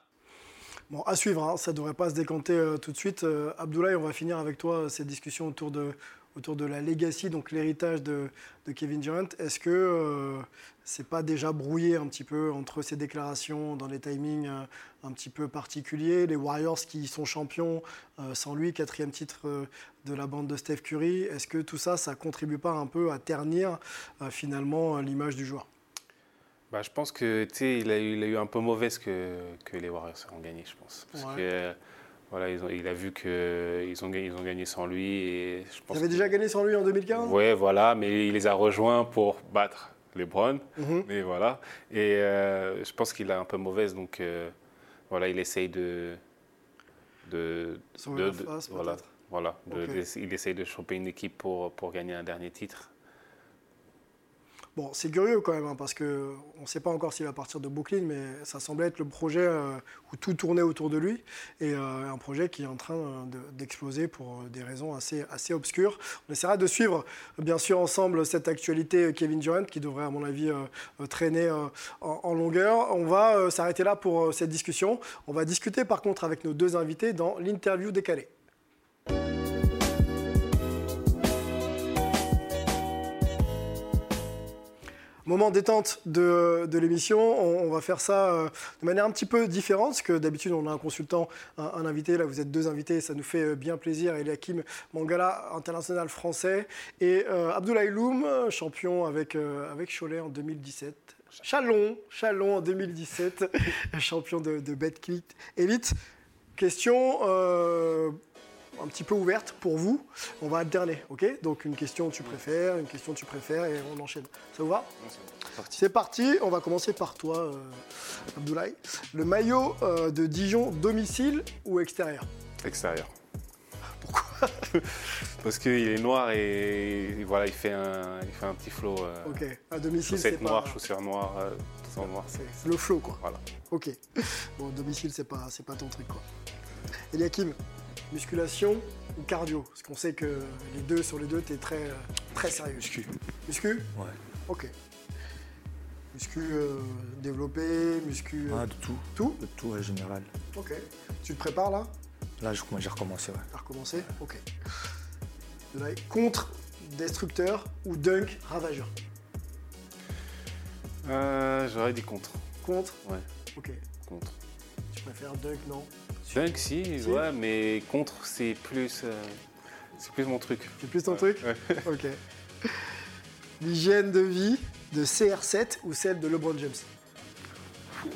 Bon, à suivre, hein. ça ne devrait pas se décanter euh, tout de suite. Abdoulaye, on va finir avec toi cette discussion autour de, autour de la legacy, donc l'héritage de, Kevin Durant. Est-ce que euh, c'est pas déjà brouillé un petit peu entre ces déclarations dans les timings euh, un petit peu particuliers Les Warriors qui sont champions euh, sans lui, quatrième titre de la bande de Steph Curry. Est-ce que tout ça, ça contribue pas un peu à ternir finalement l'image du joueur? Bah, je pense que il a, eu, il a eu un peu mauvaise que, que les Warriors ont gagné, je pense. Parce que voilà, ils ont, il a vu qu'ils ont, ils ont gagné sans lui. Et je pense déjà gagné sans lui en 2015 Oui, voilà, mais il les a rejoints pour battre les Browns. Mhm. Mais voilà. Et euh, je pense qu'il a un peu mauvaise, donc euh, voilà, il essaye de. de, de, de voilà, voilà il essaye de choper une équipe pour, pour gagner un dernier titre. Bon, c'est curieux quand même, hein, parce qu'on ne sait pas encore s'il va partir de Brooklyn, mais ça semblait être le projet euh, où tout tournait autour de lui, et euh, un projet qui est en train euh, d'exploser pour des raisons assez, assez obscures. On essaiera de suivre, bien sûr, ensemble cette actualité Kevin Durant, qui devrait, à mon avis, traîner en, longueur. On va s'arrêter là pour cette discussion. On va discuter, par contre, avec nos deux invités dans l'interview décalée. Moment détente de, l'émission. On, va faire ça euh, de manière un petit peu différente, parce que d'habitude, on a un consultant, un, invité. Là, vous êtes deux invités, ça nous fait euh, bien plaisir. Eliakim Mangala, international français, et euh, Abdoulaye Loum, champion avec, avec Cholet en 2017. Chalon, Chalon en 2017, champion de, de Betclic Elite. Question euh, un petit peu ouverte pour vous. On va alterner, ok? Donc une question tu préfères, une question tu préfères et on enchaîne. Ça vous va? C'est parti. On va commencer par toi, euh, Abdoulaye. Le maillot euh, de Dijon, domicile ou extérieur? Extérieur. Pourquoi? Parce qu'il est noir et voilà, il fait un, il fait un petit flow. euh, Ok, à domicile, c'est pas- noire, chaussures noires, euh, tout en noir. C'est le flow, quoi. Voilà. Ok. Bon, domicile, c'est pas, c'est pas ton truc, quoi. Eliakim, musculation ou cardio? Parce qu'on sait que les deux, sur les deux, t'es très, euh, très sérieux. Muscu. Muscu? Ouais. Ok. Muscu euh, développé, muscu. euh, Ah, de tout. Tout? De tout, en général. Ok. Tu te prépares là? Là, je- moi, j'ai recommencé, ouais. À recommencer Ok. Là, Contre destructeur ou dunk ravageur? Euh, J'aurais dit contre. Contre? Ouais. Ok. Contre. Tu préfères dunk, non? Dunk, si, Si. ouais, mais contre, c'est plus, euh, c'est plus mon truc. C'est plus ton truc Ok. L'hygiène de vie de CR7 ou celle de LeBron James?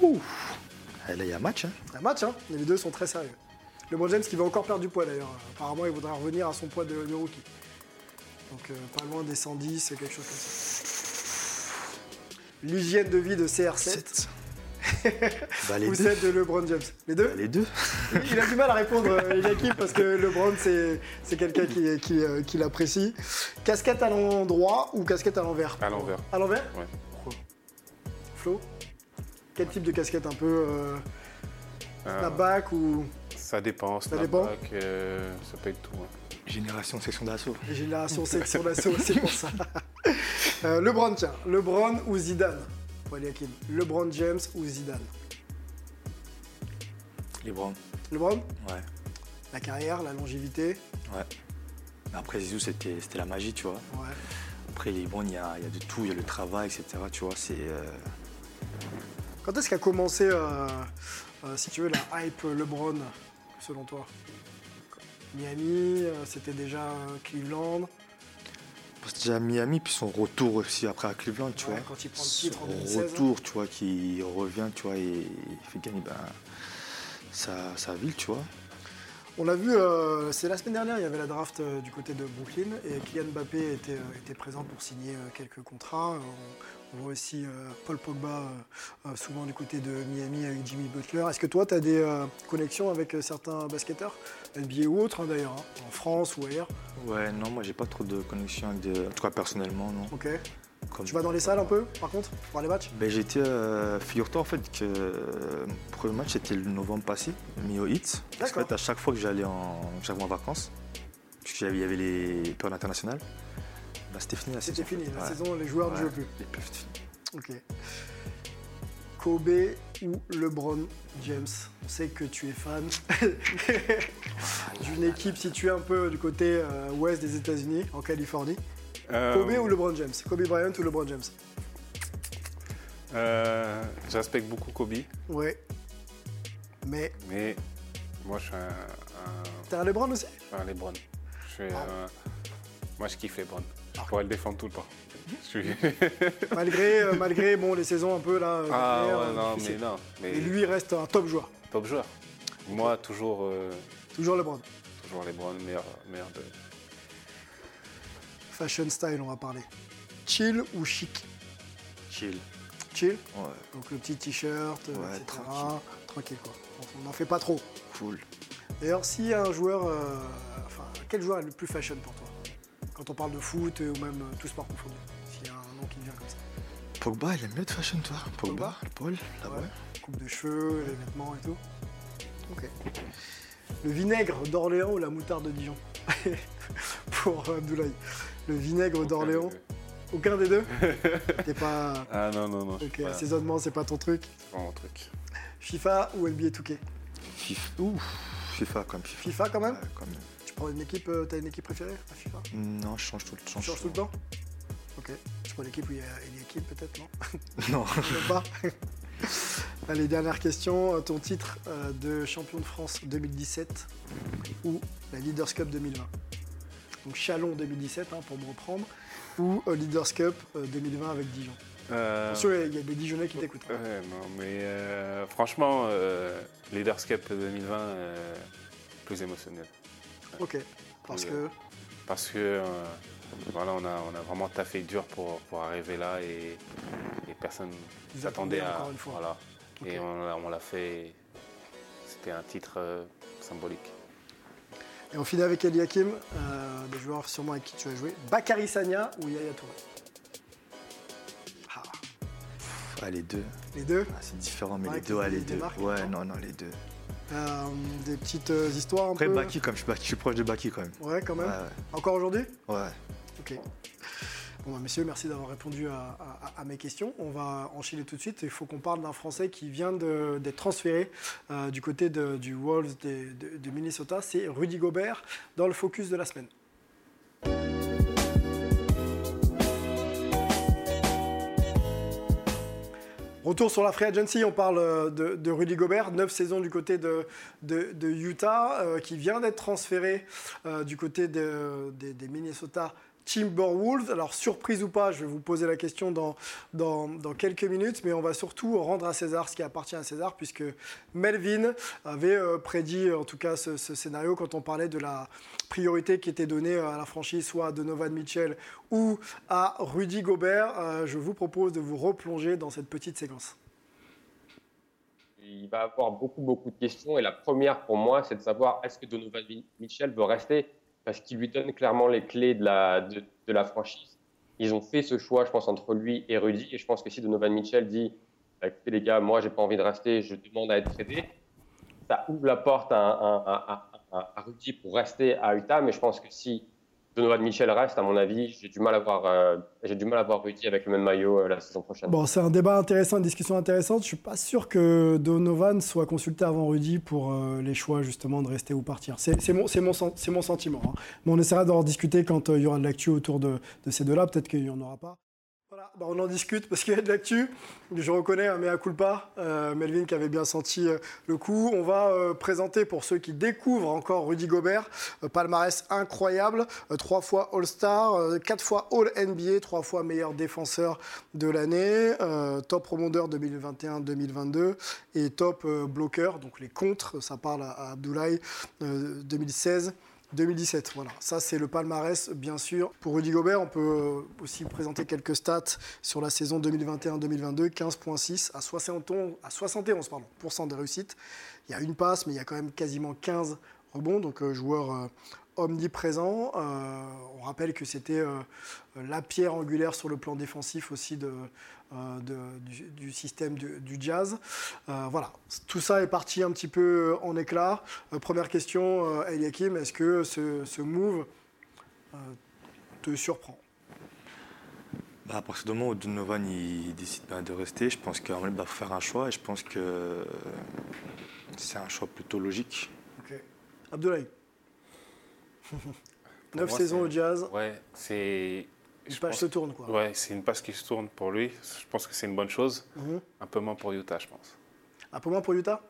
Ouh. Eh, Là, il y a match, hein. Un match, hein mais les deux sont très sérieux. LeBron James qui va encore perdre du poids d'ailleurs. Apparemment, il voudra revenir à son poids de, de rookie. Donc, euh, pas loin des 110, quelque chose comme ça. L'hygiène de vie de CR7 Bah, les ou deux. celle de LeBron James Les deux Les deux. Il a du mal à répondre, euh, Eliakim, parce que LeBron, c'est c'est quelqu'un qui, qui, euh, qui l'apprécie. Casquette à l'endroit ou casquette à l'envers? À l'envers. À l'envers? Ouais. Pourquoi? Flo? Quel type de casquette? Un peu euh, Euh, snapback ou? Ça dépend. Ça dépend euh, ça peut être tout. hein. Génération section d'assaut. Génération section d'assaut, c'est pour ça. Euh, LeBron, tiens. LeBron ou Zidane? LeBron James ou Zidane Les Browns. LeBron? Ouais. La carrière, la longévité Ouais. Après, Zizou, c'était la magie, tu vois. Ouais. Après, les Browns, il y a, y a de tout. Il y a le travail, etc. Tu vois, c'est. euh, Quand est-ce qu'a commencé, euh, euh, si tu veux, la hype LeBron, selon toi? Miami, c'était déjà Cleveland. Déjà à Miami, puis son retour aussi après à Cleveland, tu Ouais, vois. quand il prend le titre en Son 2016, hein. retour, tu vois, qui revient, tu vois, et il fait gagner ben, sa, sa ville, tu vois. On l'a vu, euh, c'est la semaine dernière, il y avait la draft euh, du côté de Brooklyn et Kylian Mbappé était, euh, était présent pour signer quelques contrats. On, on voit aussi Paul Pogba souvent du côté de Miami avec Jimmy Butler. Est-ce que toi, tu as des connexions avec certains basketteurs, NBA ou autres hein, d'ailleurs, hein, en France ou ailleurs Ouais, non, moi j'ai pas trop de connexion avec des. En tout cas, personnellement, non. Ok. Comme- Tu vas dans les salles un peu, par contre, voir les matchs? Ben, j'étais, euh, figure-toi en fait que euh, le premier match c'était le novembre passé, mis au hit. Parce qu'en fait, à chaque fois que j'allais en, j'allais en vacances, puisqu'il y avait les périodes internationales, ben, c'était fini la saison. C'était fini, la Ouais. saison, les joueurs ne Ouais, jouent plus. les plus. Ok. Kobe ou LeBron James On sait que tu es fan d'une équipe située un peu du côté euh, ouest des États-Unis, en Californie. Euh, Kobe ou LeBron James? Kobe Bryant ou LeBron James? Euh, Je respecte beaucoup Kobe, Ouais. Mais mais moi je suis un, un, t'es un LeBron aussi? Je suis un LeBron. Je suis Ah. un- moi je kiffe LeBron. Je pourrais le défendre tout le temps. Malgré, euh, malgré bon, les saisons un peu là. euh, ah dernières, ouais, euh, non, mais non. Mais Et lui reste un top joueur. top joueur. Moi toujours, euh, Toujours LeBron. toujours LeBron, meilleur, meilleur de. Fashion style, on va parler. Chill ou chic? Chill. Chill? Ouais. Donc le petit t-shirt, Ouais, etc. tranquille. Tranquille quoi. On n'en fait pas trop. Cool. D'ailleurs, s'il y a un joueur, euh, enfin, quel joueur est le plus fashion pour toi? Quand on parle de foot ou même tout sport confondu, nom qui vient comme ça. Pogba, il aime bien de fashion, toi. Pogba, Paul, là-bas. Ouais. Coupe de cheveux, les vêtements et tout. Ok. Le vinaigre d'Orléans ou la moutarde de Dijon Pour euh, Abdoulaye. Le vinaigre d'Orléans Aucun des deux T'es pas. Ah non, non, non. Ok, pas- assaisonnement, c'est pas ton truc. c'est pas mon truc. FIFA ou NBA 2K FIFA. Ouh, FIFA quand même. FIFA. FIFA quand même Ouais, quand même. Tu prends une équipe, euh, t'as une équipe préférée à FIFA Non, je change tout le Tu temps. changes tout le temps Ok. Tu prends l'équipe où il y a une équipe peut-être, non Non. Pas Allez, dernière question. Euh, Ton titre euh, de champion de France 2017 ou la Leaders Cup 2020 Donc Chalon 2017, hein, pour me reprendre, ou euh, Leaders Cup euh, 2020 avec Dijon? Euh, Attention, il y a des Dijonais qui t'écoutent. Ouais, non, mais euh, franchement, euh, Leaders Cup 2020, euh, plus émotionnel. Ok. Parce que. euh, Parce que euh, voilà, on a, on a vraiment taffé dur pour, pour arriver là et, et personne Vous s'attendait à. encore une fois. Voilà. Et on, l'a- on l'a fait. C'était un titre euh, symbolique. Et on finit avec Eliakim, euh, des joueurs sûrement avec qui tu as joué. Bakary Sagna ou Yaya Touré? Ah, les deux. Les deux? Ah, C'est différent, mais Ouais, les deux, ouais, se les deux. Ouais, non, non, les deux. Euh, Des petites euh, histoires un Après, peu? Baki, comme je je suis proche de Baki quand même. Ouais, quand même. Ouais, Encore aujourd'hui? Ouais. Bon, bah, messieurs, merci d'avoir répondu à, mes questions. On va enchaîner tout de suite. Il faut qu'on parle d'un Français qui vient d'être transféré euh, du côté du Wolves de, Minnesota. C'est Rudy Gobert dans le focus de la semaine. Retour sur la free agency, on parle euh, de, Rudy Gobert, 9 saisons du côté de, Utah, euh, qui vient d'être transféré du côté de- des- des Minnesota Timberwolves. Alors, surprise ou pas, je vais vous poser la question dans, quelques minutes, mais on va surtout rendre à César ce qui appartient à César, puisque Melvin avait euh, prédit en tout cas ce, scénario quand on parlait de la priorité qui était donnée à la franchise, soit à Donovan Mitchell ou à Rudy Gobert. Euh, je vous propose de vous replonger dans cette petite séquence. Il va avoir beaucoup, beaucoup de questions. Et la première pour moi, c'est de savoir est-ce que Donovan Mitchell veut rester Parce qu'il lui donne clairement les clés de la, de, la franchise. Ils ont fait ce choix, je pense, entre lui et Rudy. Et je pense que si Donovan Mitchell dit bah, écoutez, les gars, moi, j'ai pas envie de rester, je demande à être tradé, ça ouvre la porte à- à Rudy pour rester à Utah. Mais je pense que si Donovan Mitchell reste, à mon avis, j'ai du mal à voir, euh, j'ai du mal à voir Rudy avec le même maillot euh, la saison prochaine. Bon, c'est un débat intéressant, une discussion intéressante. Je suis pas sûr que Donovan soit consulté avant Rudy pour euh, les choix justement de rester ou partir. C'est mon, mon, mon sentiment. hein. Mais on essaiera d'en discuter quand il y aura de l'actu autour de ces deux-là. Peut-être qu'il n'y en aura pas. Bah, on en discute parce qu'il y a de l'actu. Je reconnais un mea culpa, euh, Melvin qui avait bien senti euh, le coup. On va euh, présenter pour ceux qui découvrent encore Rudy Gobert, palmarès incroyable, trois fois All-Star, quatre fois All-NBA, trois fois meilleur défenseur de l'année, top rebondeur 2021-2022 et top bloqueur, donc les contres, ça parle à, à Abdoulaye, euh, 2016. 2017, voilà. Ça, c'est le palmarès, bien sûr. Pour Rudy Gobert, on peut euh, aussi présenter quelques stats sur la saison 2021-2022. 15,6 à 71, à 71 pardon, pourcent de réussite. Il y a une passe, mais il y a quand même quasiment 15 rebonds. Donc, euh, joueur euh, omniprésent. On rappelle que c'était la pierre angulaire sur le plan défensif aussi de, de- du, du système du, du jazz. Euh, voilà, tout ça est parti un petit peu en éclat. Euh, première question, euh, Eliakim, est-ce que ce, ce move euh, te surprend? Bah, à partir du moment où Donovan il décide ben, de rester, je pense qu'il va faire un choix et je pense que c'est un choix plutôt logique. Ok. Abdoulaye Pour 9 moi, saisons au jazz, Ouais, c'est. Une je page pense- se tourne quoi. Ouais, c'est une passe qui se tourne pour lui. Je pense que c'est une bonne chose. Mhm. Un peu moins pour Utah, je pense. Un peu moins pour Utah?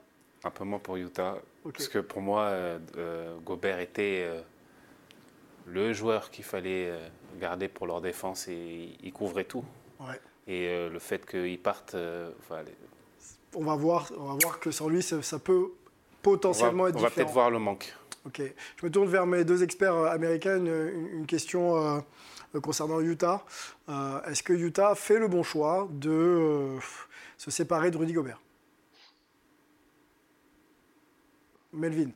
Un peu moins pour Utah. Parce que pour moi, euh, euh, Gobert était euh, le joueur qu'il fallait garder pour leur défense et il couvrait tout. Ouais. Et euh, le fait qu'il parte, enfin, les- On va voir, on va voir que sans lui, ça, ça peut on potentiellement va, être on va différent. peut-être voir le manque. Je me tourne vers mes deux experts euh, américains. Une, une- question euh, euh, concernant Utah. Euh, Est-ce que Utah fait le bon choix de euh, se séparer de Rudy Gobert? Melvin.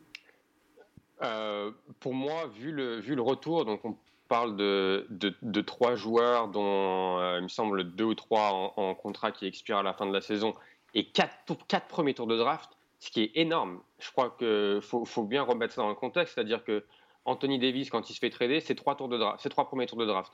Euh, pour moi, vu le, retour, on parle de, trois joueurs dont euh, il me semble deux ou trois en, contrat qui expirent à la fin de la saison et quatre premiers tours de draft, ce qui est énorme. Je crois qu'il faut, bien remettre ça dans le contexte, c'est-à-dire que Anthony Davis, quand il se fait trader, c'est trois, trois premiers tours de draft.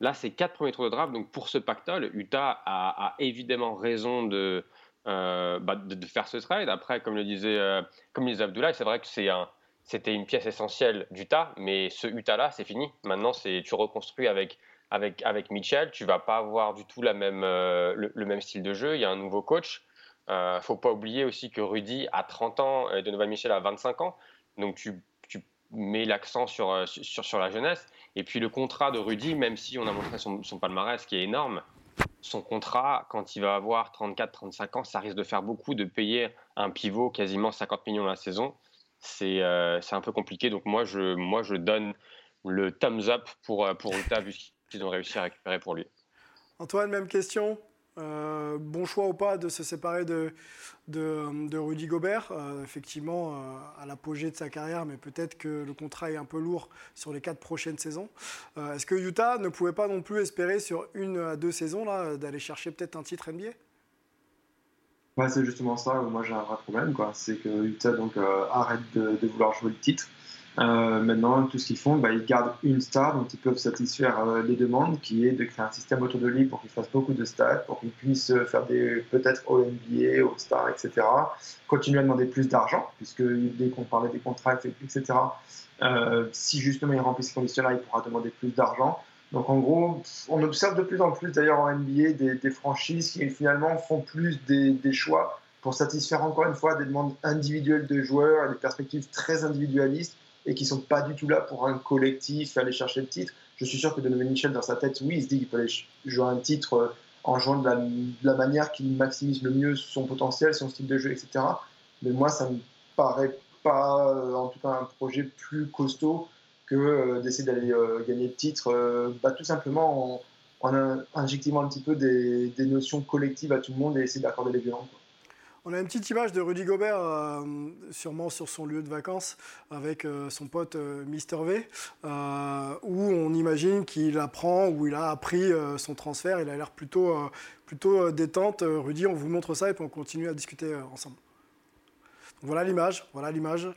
Là, c'est quatre premiers tours de draft. Donc, pour ce pactole, Utah a, évidemment raison de, euh, bah, de, faire ce trade. Après, comme le disait, euh, comme le disait Abdoulaye, c'est vrai que c'était une pièce essentielle d'Utah, mais ce Utah-là, c'est fini. Maintenant, tu reconstruis avec, avec, avec Mitchell. Tu vas pas avoir du tout la même, euh, le même style de jeu. Il y a un nouveau coach. Euh, faut pas oublier aussi que Rudy a 30 ans et Donovan Mitchell a 25 ans. Donc, tu, mets l'accent sur, euh, sur, la jeunesse. Et puis, le contrat de Rudy, même si on a montré son, son palmarès qui est énorme, son contrat, quand il va avoir 34-35 ans, ça risque de faire beaucoup de payer un pivot quasiment 50 millions la saison. C'est euh, c'est un peu compliqué. Donc moi, je, donne le thumbs up pour, pour vu ce qu'ils ont réussi à récupérer pour lui. Antoine, même question? Euh, bon choix ou pas de se séparer de, Rudy Gobert. Euh, effectivement, euh, à l'apogée de sa carrière, mais peut-être que le contrat est un peu lourd sur les quatre prochaines saisons. Est-ce que Utah ne pouvait pas non plus espérer sur une à deux saisons d'aller chercher peut-être un titre NBA c'est justement ça moi j'ai un vrai problème. C'est que Utah arrête de vouloir jouer le titre. Euh, maintenant, tout ce qu'ils font, bah, ils gardent une star dont ils peuvent satisfaire euh, les demandes, qui est de créer un système autour de lui pour qu'il fasse beaucoup de stats, pour qu'il puisse euh, faire des peut-être All-NBA, All-Star, etc. Continuer à demander plus d'argent, puisque dès qu'on parlait des contrats, etc., euh, si justement il remplit ces conditions-là, il pourra demander plus d'argent. Donc en gros, on observe de plus en plus d'ailleurs en NBA des, des franchises qui finalement font plus des, des choix pour satisfaire encore une fois des demandes individuelles de joueurs et des perspectives très individualistes et qui sont pas du tout là pour un collectif aller chercher le titre. Je suis sûr que Donovan Mitchell dans sa tête, oui, il se dit qu'il peut aller jouer un titre euh, en jouant de la, manière qui maximise le mieux son potentiel, son style de jeu, etc. Mais moi, ça me paraît pas, euh, en tout cas, un projet plus costaud que euh, d'essayer d'aller gagner le titre, bah, tout simplement en, en in- injectant un petit peu des, notions collectives à tout le monde et essayer d'accorder les violents. On a une petite image de Rudy Gobert, euh, sûrement sur son lieu de vacances, avec euh, son pote euh, Mister V, euh, où on imagine qu'il apprend, ou il a appris son transfert. Il a l'air plutôt, plutôt détente. Rudy, on vous montre ça et puis on continue à discuter ensemble. Voilà l'image, voilà l'image.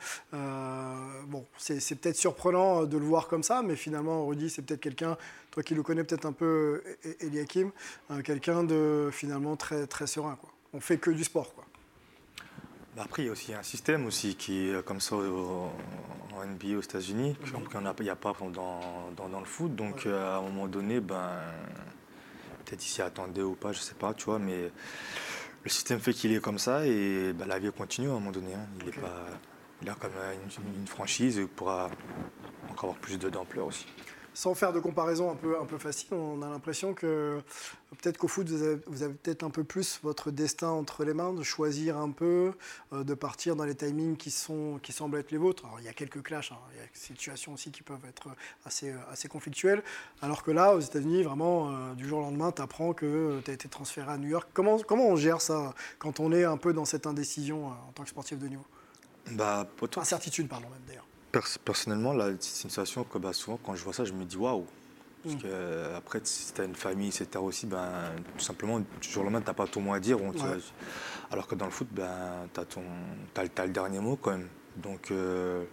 C'est peut-être surprenant de le voir comme ça, mais finalement, Rudy, c'est peut-être quelqu'un, toi qui le connais peut-être un peu, Eliakim, quelqu'un de finalement très, très serein. On fait que du sport. Bah après, il y a aussi un système aussi qui est comme ça au- en NBA aux États-Unis, qu'il n'y a pas dans, dans, dans le foot. Donc euh, à un moment donné, ben, peut-être ici attendait ou pas, je sais pas, tu vois, mais le système fait qu'il est comme ça et ben, la vie continue à un moment donné. hein. Il, est pas, il a comme une, une franchise et il pourra encore avoir plus de- d'ampleur aussi. Sans faire de comparaison un peu, un peu facile, on a l'impression que peut-être qu'au foot, vous avez, peut-être un peu plus votre destin entre les mains, de choisir un peu, euh, de partir dans les timings qui, sont, qui semblent être les vôtres. Alors, il y a quelques clashs, hein, il y a des situations aussi qui peuvent être assez, euh, assez conflictuelles. Alors que là, aux États-Unis, vraiment, euh, du jour au lendemain, tu apprends que tu as été transféré à New York. Comment, comment on gère ça quand on est un peu dans cette indécision euh, en tant que sportif de niveau? Bah, Incertitude, pardon, même d'ailleurs. Pers- Personnellement, là, c'est une situation que bah, souvent, quand je vois ça, je me dis waouh. Parce Mm. que euh, après, si tu as une famille, etc. aussi, ben, tout simplement, du jour au lendemain, tu n'as pas ton mot à dire. on te- Ouais. Alors que dans le foot, ben, tu as, le dernier mot quand même. Donc, euh,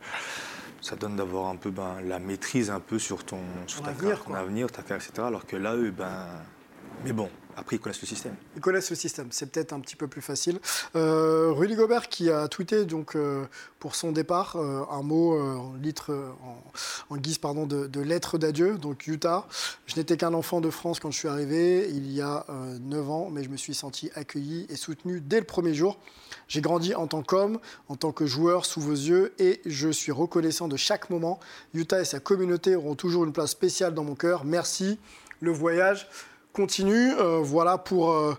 ça donne d'avoir un peu ben, la maîtrise un peu sur ton, sur Ton ta avenir, carrière, ton avenir, ta carrière, etc. Alors que là, eux, ben. Mais bon, après, ils connaissent le système. Ils connaissent le système, c'est peut-être un petit peu plus facile. Euh, Rudy Gobert qui a tweeté donc, euh, pour son départ euh, un mot euh, en, guise pardon, de, de lettre d'adieu, donc Utah. Je n'étais qu'un enfant de France quand je suis arrivé il y a euh, 9 ans, mais je me suis senti accueilli et soutenu dès le premier jour. J'ai grandi en tant qu'homme, en tant que joueur sous vos yeux et je suis reconnaissant de chaque moment. Utah et sa communauté auront toujours une place spéciale dans mon cœur. Merci. Le voyage continue. Euh, voilà pour euh,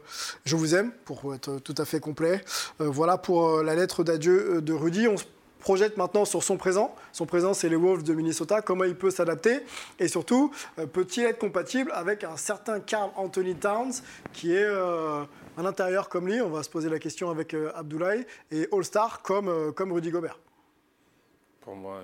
Je vous aime, pour être tout à fait complet. Euh, voilà pour la lettre d'adieu de Rudy. On se projette maintenant sur son présent. Son présent, c'est les Wolves de Minnesota. Comment il peut s'adapter? Et surtout, peut-il être compatible avec un certain Carl Anthony Towns, qui est un intérieur comme lui? On va se poser la question avec Abdoulaye. Et All-Star comme, comme Rudy Gobert. Pour moi,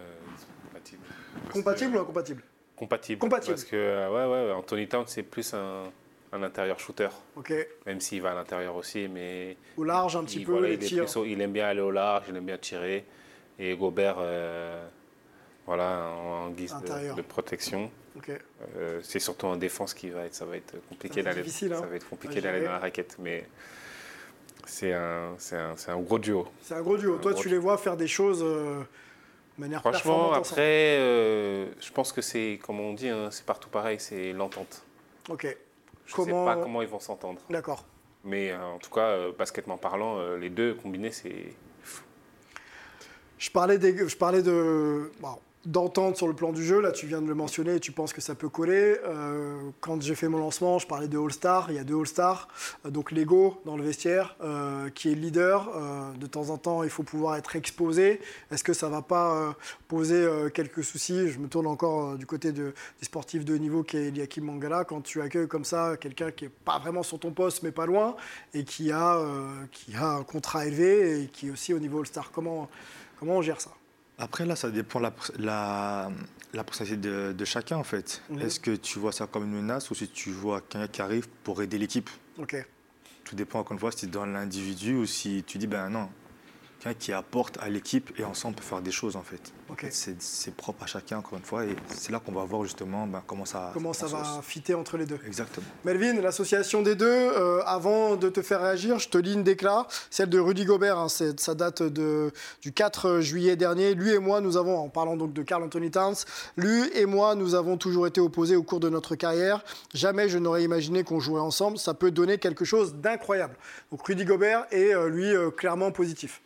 compatible. Compatible ou incompatible? Compatible. Compatible. Parce que, euh, ouais, ouais, Anthony Town, c'est plus un, un intérieur shooter. Ok. Même s'il va à l'intérieur aussi, mais. Au large, un petit il, peu, voilà, les il, tirs. plus il aime bien aller au large, il aime bien tirer. Et Gobert, euh, voilà, en, en guise de, protection. Euh, c'est surtout en défense qui va être, ça va être compliqué d'aller, hein, ça va être compliqué d'aller dans la raquette, mais c'est un, un, un gros duo. C'est un gros duo. Un Toi, gros tu les vois faire des choses euh, manière Franchement, après, euh, je pense que c'est, comme on dit, hein, c'est partout pareil, c'est l'entente. Ok. Je Comment- sais pas comment ils vont s'entendre. D'accord. Mais euh, en tout cas, euh, basketement parlant, euh, les deux combinés, c'est Je parlais, des, je parlais de. bon, d'entente sur le plan du jeu. Là, tu viens de le mentionner tu penses que ça peut coller. Euh, quand j'ai fait mon lancement, je parlais de All-Star. Il y a deux All-Star. Euh, donc, Lego dans le vestiaire, euh, qui est leader. de temps en temps, il faut pouvoir être exposé. Est-ce que ça ne va pas poser quelques soucis? Je me tourne encore du côté de, des sportifs de haut niveau qui est Eliakim Mangala. Quand tu accueilles comme ça quelqu'un qui n'est pas vraiment sur ton poste, mais pas loin, et qui a, qui a un contrat élevé et qui est aussi au niveau All-Star, comment, comment on gère ça? Après, là, ça dépend la, la, la personnalité de, chacun, en fait. Est-ce que tu vois ça comme une menace ou si tu vois quelqu'un qui arrive pour aider l'équipe? Ok. Tout dépend, encore une fois, si tu es dans l'individu ou si tu dis, ben non, qui apporte à l'équipe et ensemble on peut faire des choses en fait. C'est propre à chacun encore une fois et c'est là qu'on va voir justement ben, comment ça comment ça va fitter entre les deux. Exactement. Melvin, l'association des deux. Euh, avant de te faire réagir, je te lis une déclat, celle de Rudy Gobert. Hein, ça date de, du 4 juillet dernier. Lui et moi, nous avons, en parlant donc de Carl Anthony Towns, lui et moi, nous avons toujours été opposés au cours de notre carrière. Jamais je n'aurais imaginé qu'on jouerait ensemble. Ça peut donner quelque chose d'incroyable. Donc Rudy Gobert est euh, lui euh, clairement positif.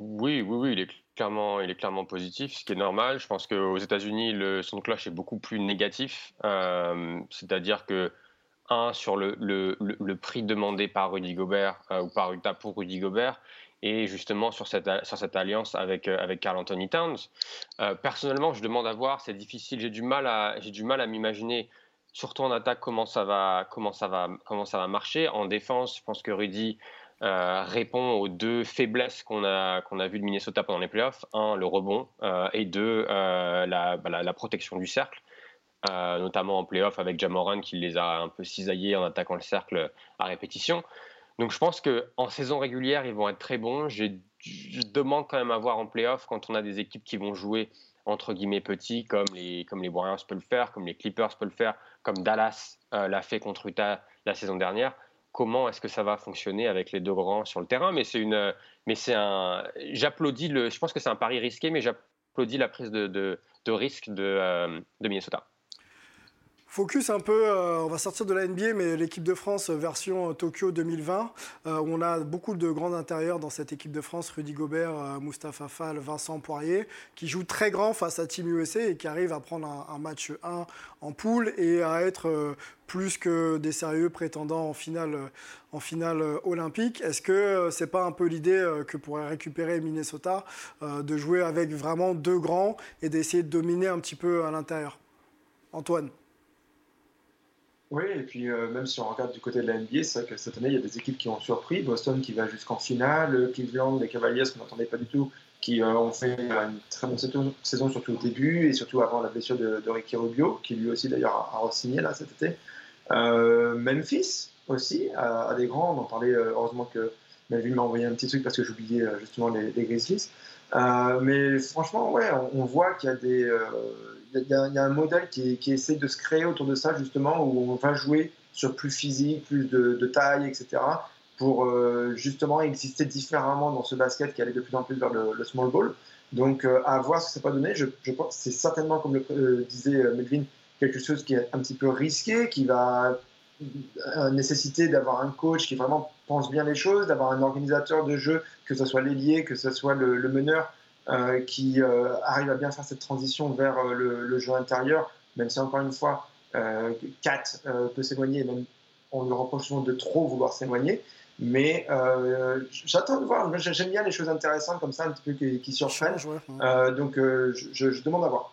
Oui, oui, oui, il est clairement, il est clairement positif, ce qui est normal. Je pense qu'aux États-Unis, le son de cloche est beaucoup plus négatif. Euh, c'est-à-dire que, un, sur le, le, le, prix demandé par Rudy Gobert euh, ou par Utah pour Rudy Gobert, et justement sur cette, sur cette alliance avec, euh, avec Carl Anthony Towns. personnellement, je demande à voir, c'est difficile, j'ai du mal à, à m'imaginer, surtout en attaque, comment ça, va, comment, ça va, comment ça va marcher. En défense, je pense que Rudy euh, répond aux deux faiblesses qu'on a, qu'on a vues de Minnesota pendant les playoffs. Un, le rebond, euh, et deux, euh, bah, la, protection du cercle, notamment en playoff avec Jamoran qui les a un peu cisaillés en attaquant le cercle à répétition. Donc je pense qu'en saison régulière, ils vont être très bons. Je demande quand même à voir en playoff quand on a des équipes qui vont jouer entre guillemets petits, comme les, comme les Warriors peuvent le faire, comme les Clippers peuvent le faire, comme Dallas l'a fait contre Utah la saison dernière comment est-ce que ça va fonctionner avec les deux grands sur le terrain. Mais c'est une, mais c'est un, j'applaudis le, je pense que c'est un pari risqué, mais j'applaudis la prise de, de, risque de, euh, de Minnesota. Focus un peu, euh, on va sortir de la NBA, mais l'équipe de France version Tokyo 2020, euh, où on a beaucoup de grands intérieurs dans cette équipe de France, Rudy Gobert, euh, Mustapha Fall, Vincent Poirier, qui jouent très grand face à Team USA et qui arrivent à prendre un, match 1 en poule et à être plus que des sérieux prétendants en finale, olympique. Est-ce que c'est pas un peu l'idée que pourrait récupérer Minnesota de jouer avec vraiment deux grands et d'essayer de dominer un petit peu à l'intérieur? Antoine oui, et puis euh, même si on regarde du côté de la NBA, c'est vrai que cette année, il y a des équipes qui ont surpris. Boston qui va jusqu'en finale, Cleveland, les Cavaliers, qu'on n'entendait pas du tout, qui euh, ont fait une très bonne saison, surtout au début, et surtout avant la blessure de, Ricky Rubio, qui lui aussi d'ailleurs a, re-signé là cet été. Euh, Memphis aussi, a, des grands, on en parlait, heureusement que Melvin m'a envoyé un petit truc parce que j'oubliais justement les, Grizzlies. Mais franchement, ouais, on voit qu'il y a des il y, a un modèle qui, qui, essaie de se créer autour de ça, justement, où on va jouer sur plus physique, plus de, taille, etc., pour euh, justement exister différemment dans ce basket qui allait de plus en plus vers le, small ball. Donc, euh, à voir ce que ça peut donner. Je, je pense c'est certainement, comme le euh, disait Melvin, quelque chose qui est un petit peu risqué, qui va nécessiter d'avoir un coach qui vraiment pense bien les choses, d'avoir un organisateur de jeu, que ce soit l'ailier, que ce soit le, le meneur, euh, qui euh, arrive à bien faire cette transition vers euh, le, jeu intérieur, même si encore une fois, Kat peut s'éloigner, même on lui reproche souvent de trop vouloir s'éloigner. Mais j'attends de voir. J'aime bien les choses intéressantes comme ça, un petit peu qui, surprennent. donc je, demande à voir.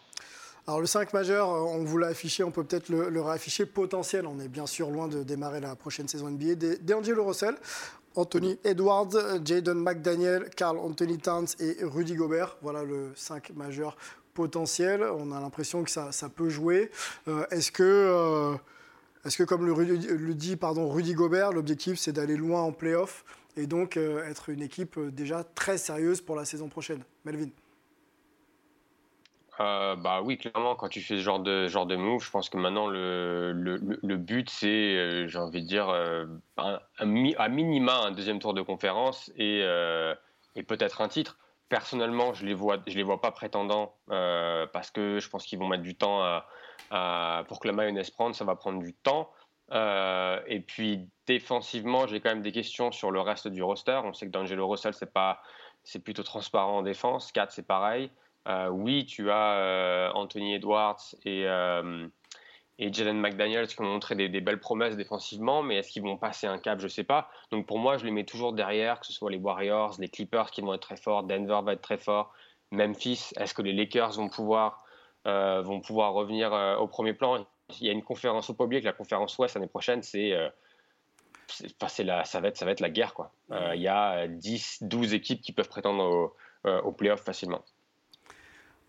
Alors le 5 majeur, on vous l'a affiché, on peut peut-être le, réafficher potentiel. On est bien sûr loin de démarrer la prochaine saison NBA. D'Angelo Russell, Anthony Edwards, Jaden McDaniel, Carl Anthony Towns et Rudy Gobert. Voilà le 5 majeur potentiel. On a l'impression que ça, peut jouer. Euh, est-ce que, euh, est que, comme le, dit Rudy Gobert, l'objectif c'est d'aller loin en playoff et donc euh, être une équipe déjà très sérieuse pour la saison prochaine? Melvin euh, bah oui, clairement, quand tu fais ce genre de, genre move, je pense que maintenant le, but, c'est, euh, j'ai envie de dire, euh, un, à minima un deuxième tour de conférence et, peut-être un titre. Personnellement, je les les vois pas prétendants parce que je pense qu'ils vont mettre du temps pour que la mayonnaise prenne, ça va prendre du temps. et puis défensivement, j'ai quand même des questions sur le reste du roster. On sait que D'Angelo Russell, c'est c'est plutôt transparent en défense. 4, c'est pareil. Oui, tu as Anthony Edwards et, et Jalen McDaniels qui ont montré des, belles promesses défensivement, mais est-ce qu'ils vont passer un cap? Je ne sais pas. Donc pour moi, je les mets toujours derrière, que ce soit les Warriors, les Clippers qui vont être très forts, Denver va être très fort, Memphis. Est-ce que les Lakers vont pouvoir, euh, vont pouvoir revenir euh, au premier plan? Il y a une conférence au public, la conférence Ouest l'année prochaine, c'est euh, la, ça, va être, la guerre. Il y a 10, 12 équipes qui peuvent prétendre au, au playoff facilement.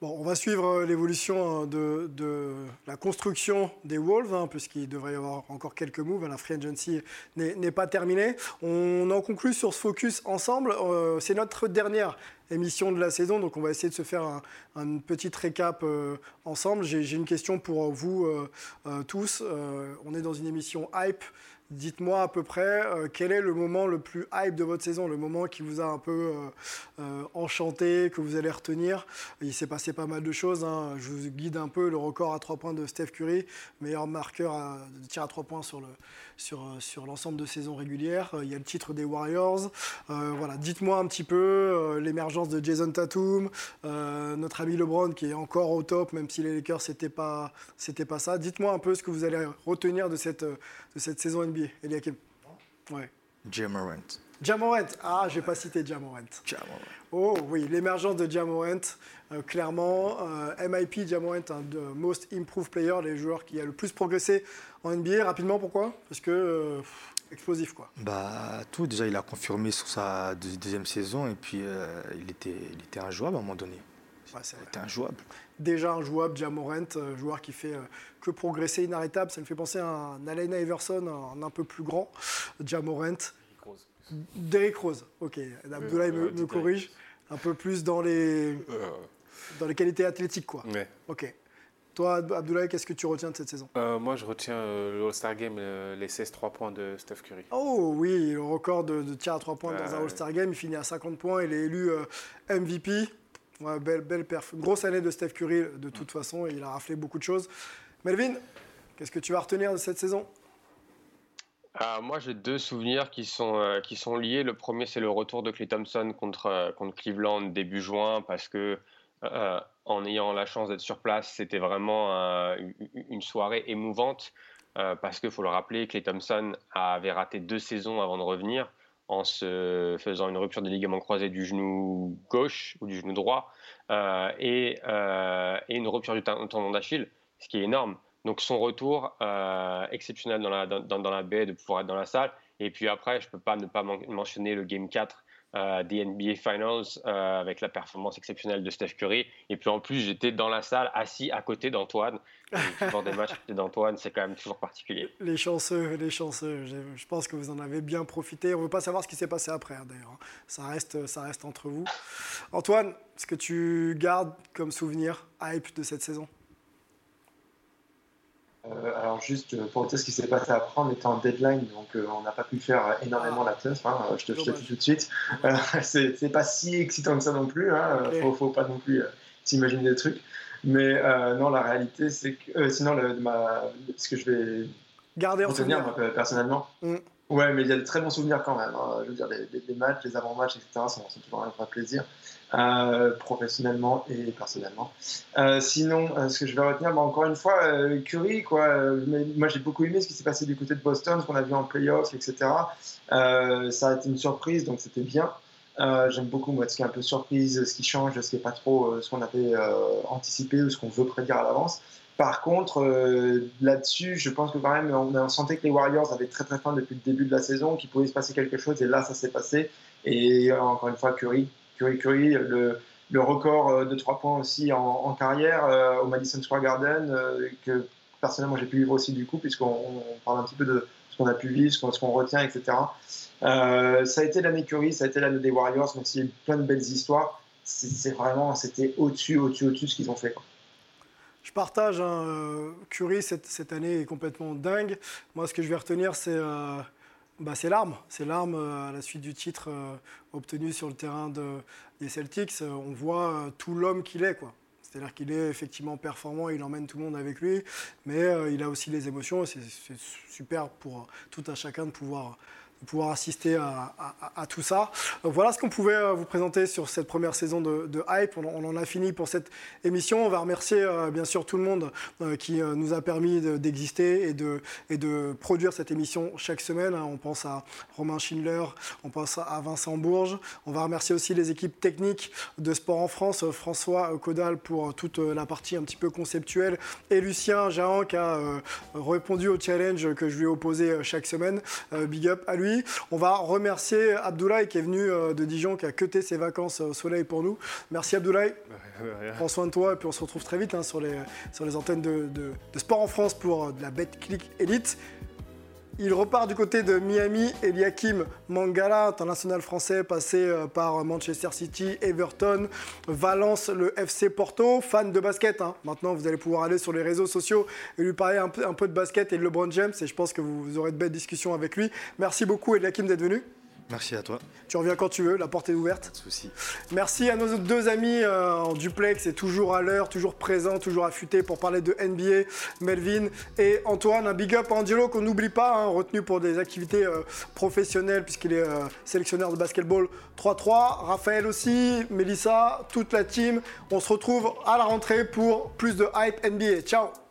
On va suivre euh, l'évolution hein, de, la construction des Wolves, hein, puisqu'il devrait y avoir encore quelques moves. Hein, la free agency n'est pas terminée. On en conclut sur ce focus ensemble. Euh, c'est notre dernière émission de la saison, donc on va essayer de se faire un, une petite récap euh, ensemble. J'ai une question pour vous tous. on est dans une émission hype. Dites-moi à peu près euh, quel est le moment le plus hype de votre saison, le moment qui vous a un peu euh, euh, enchanté, que vous allez retenir? Il s'est passé pas mal de choses. Hein. Je vous guide un peu le record à 3 points de Steph Curry, meilleur marqueur de tir à 3 points sur le, sur, sur l'ensemble de saison régulière. Il y a le titre des Warriors. Voilà, dites-moi un petit peu l'émergence de Jason Tatum, notre ami LeBron qui est encore au top, même si les Lakers c'était pas pas ça. Dites-moi un peu ce que vous allez retenir de cette de cette saison NBA, Eliakim. Ouais. Jamorant. Jamorant. Ah, j'ai pas cité Jamorant. Oh oui, l'émergence de Jamorant, clairement. MIP, Jamorant, un de Most Improved Player, les joueurs qui a le plus progressé en NBA, rapidement, pourquoi? Parce que euh, explosif, quoi. Bah, tout. Déjà, il a confirmé sur sa deuxième saison et puis euh, il, était, il était injouable à un moment donné. Ouais, il était injouable. Déjà injouable, Jamorant, euh, joueur qui fait que progresser, inarrêtable. Ça me fait penser à un Allen Iverson, un, un peu plus grand. Jamorant. Derrick Rose, ok. Abdoulaye me, corrige. Un peu plus dans les, dans les qualités athlétiques, quoi. Ouais. Ok. Toi, Abdoulaye, qu'est-ce que tu retiens de cette saison? Euh, Moi, je retiens euh, le All-Star Game, les 16-3 points de Steph Curry. Oh oui, le record de, de tir à 3 points dans un All-Star Game. Il finit à 50 points. Il est élu euh, Belle, belle perf. Grosse année de Steph Curry, de toute façon. Il a raflé beaucoup de choses. Melvin, qu'est-ce que tu vas retenir de cette saison? Moi, j'ai deux souvenirs qui sont, qui sont liés. Le premier, c'est le retour de Clay Thompson contre, contre Cleveland début juin, parce que euh, en ayant la chance d'être sur place, c'était vraiment une soirée émouvante euh, parce qu'il faut le rappeler, Clay Thompson avait raté deux saisons avant de revenir en se faisant une rupture des ligaments croisés du genou gauche ou du genou droit euh, et, une rupture du tendon d'Achille, ce qui est énorme. Donc son retour exceptionnel dans la, dans la baie, de pouvoir être dans la salle. Et puis après, je ne peux pas ne pas mentionner le Game 4 euh, des NBA Finals euh, avec la performance exceptionnelle de Steph Curry. Et puis en plus, j'étais dans la salle, assis à côté d'Antoine. Toujours des matchs d'Antoine, c'est quand même toujours particulier. Les chanceux, les chanceux. Je, pense que vous en avez bien profité. On ne veut pas savoir ce qui s'est passé après, hein, d'ailleurs. Ça reste, ça reste entre vous. Antoine, est-ce que tu gardes comme souvenir hype de cette saison? Euh, alors juste euh, pour dire ce qui s'est passé après, on était en deadline, donc euh, on n'a pas pu faire énormément la teuf, hein, je te, le dis tout de suite. c'est pas si excitant que ça non plus, hein, faut, faut, pas non plus s'imaginer des trucs. Mais non, la réalité, c'est que sinon, le, ma, ce que je vais garder en souvenir personnellement. Mm. Ouais, mais il y a de très bons souvenirs quand même. Hein. Je veux dire, les, matchs, les avant-matchs, etc. sont, sont toujours un vrai plaisir. Euh, professionnellement et personnellement. Euh, sinon, euh, ce que je vais retenir, bah, encore une fois, Curry, quoi. moi, j'ai beaucoup aimé ce qui s'est passé du côté de Boston, ce qu'on a vu en playoffs, etc. ça a été une surprise, donc c'était bien. J'aime beaucoup moi, ce qui est un peu surprise, ce qui change, ce qui n'est pas trop ce qu'on avait anticipé ou ce qu'on veut prédire à l'avance. Par contre, là-dessus, je pense que quand même, on, sentait que les Warriors avaient très très faim depuis le début de la saison, qu'il pouvait se passer quelque chose, et là, ça s'est passé. Et encore une fois, Curry, Curry Curry, le, le record euh, de 3 points aussi en, carrière euh, au Madison Square Garden, euh, que personnellement j'ai pu vivre aussi du coup, puisqu'on parle un petit peu de ce qu'on a pu vivre, ce qu'on retient, etc. ça a été l'année Curry, ça a été l'année des Warriors, donc il y a eu plein de belles histoires. C'est vraiment, c'était au-dessus, au-dessus, au-dessus ce qu'ils ont fait. Je partage, hein, Curry cette, cette, année est complètement dingue. Moi, ce que je vais retenir, c'est bah, c'est l'arme. C'est l'arme euh, à la suite du titre euh, obtenu sur le terrain de, des Celtics. Euh, on voit tout l'homme qu'il est. quoi. C'est-à-dire qu'il est effectivement performant, il emmène tout le monde avec lui, mais il a aussi les émotions. C'est super pour tout un chacun de pouvoir, pouvoir assister à, tout ça. Euh, Voilà ce qu'on pouvait euh, vous présenter sur cette première saison de, Hype. On, en a fini pour cette émission. On va remercier euh, bien sûr tout le monde qui nous a permis de- d'exister et de, et de produire cette émission chaque semaine. hein. On pense à Romain Schindler, on pense à Vincent Bourges. On va remercier aussi les équipes techniques de Sport en France, François Caudal pour toute la partie un petit peu conceptuelle et Lucien Jahan qui a répondu au challenge que je lui ai opposé chaque semaine. Big up à lui. On va remercier Abdoulaye qui est venu euh, de Dijon, qui a cuté ses vacances au soleil pour nous. Merci Abdoulaye. Prends soin de toi et puis on se retrouve très vite hein, sur, les, sur les antennes de, de- de Sport en France pour euh, de la BetClick Elite. Il repart du côté de Miami. Eliakim Mangala, international français, passé euh, par Manchester City, Everton, Valence, le FC Porto. Fan de basket. hein. Maintenant, vous allez pouvoir aller sur les réseaux sociaux et lui parler un peu, de basket et de LeBron James. Et je pense que vous aurez de belles discussions avec lui. Merci beaucoup, Eliakim, d'être venu. Merci à toi. Tu reviens quand tu veux, la porte est ouverte. Pas de souci. Merci à nos deux amis euh, en duplex et toujours à l'heure, toujours présents, toujours affûtés pour parler de NBA, Melvin et Antoine. Un big up à Angelo qu'on n'oublie pas, hein, retenu pour des activités euh, professionnelles puisqu'il est euh, sélectionneur de basketball 3-3. Raphaël aussi, Melissa, toute la team. On se retrouve à la rentrée pour plus de hype NBA. Ciao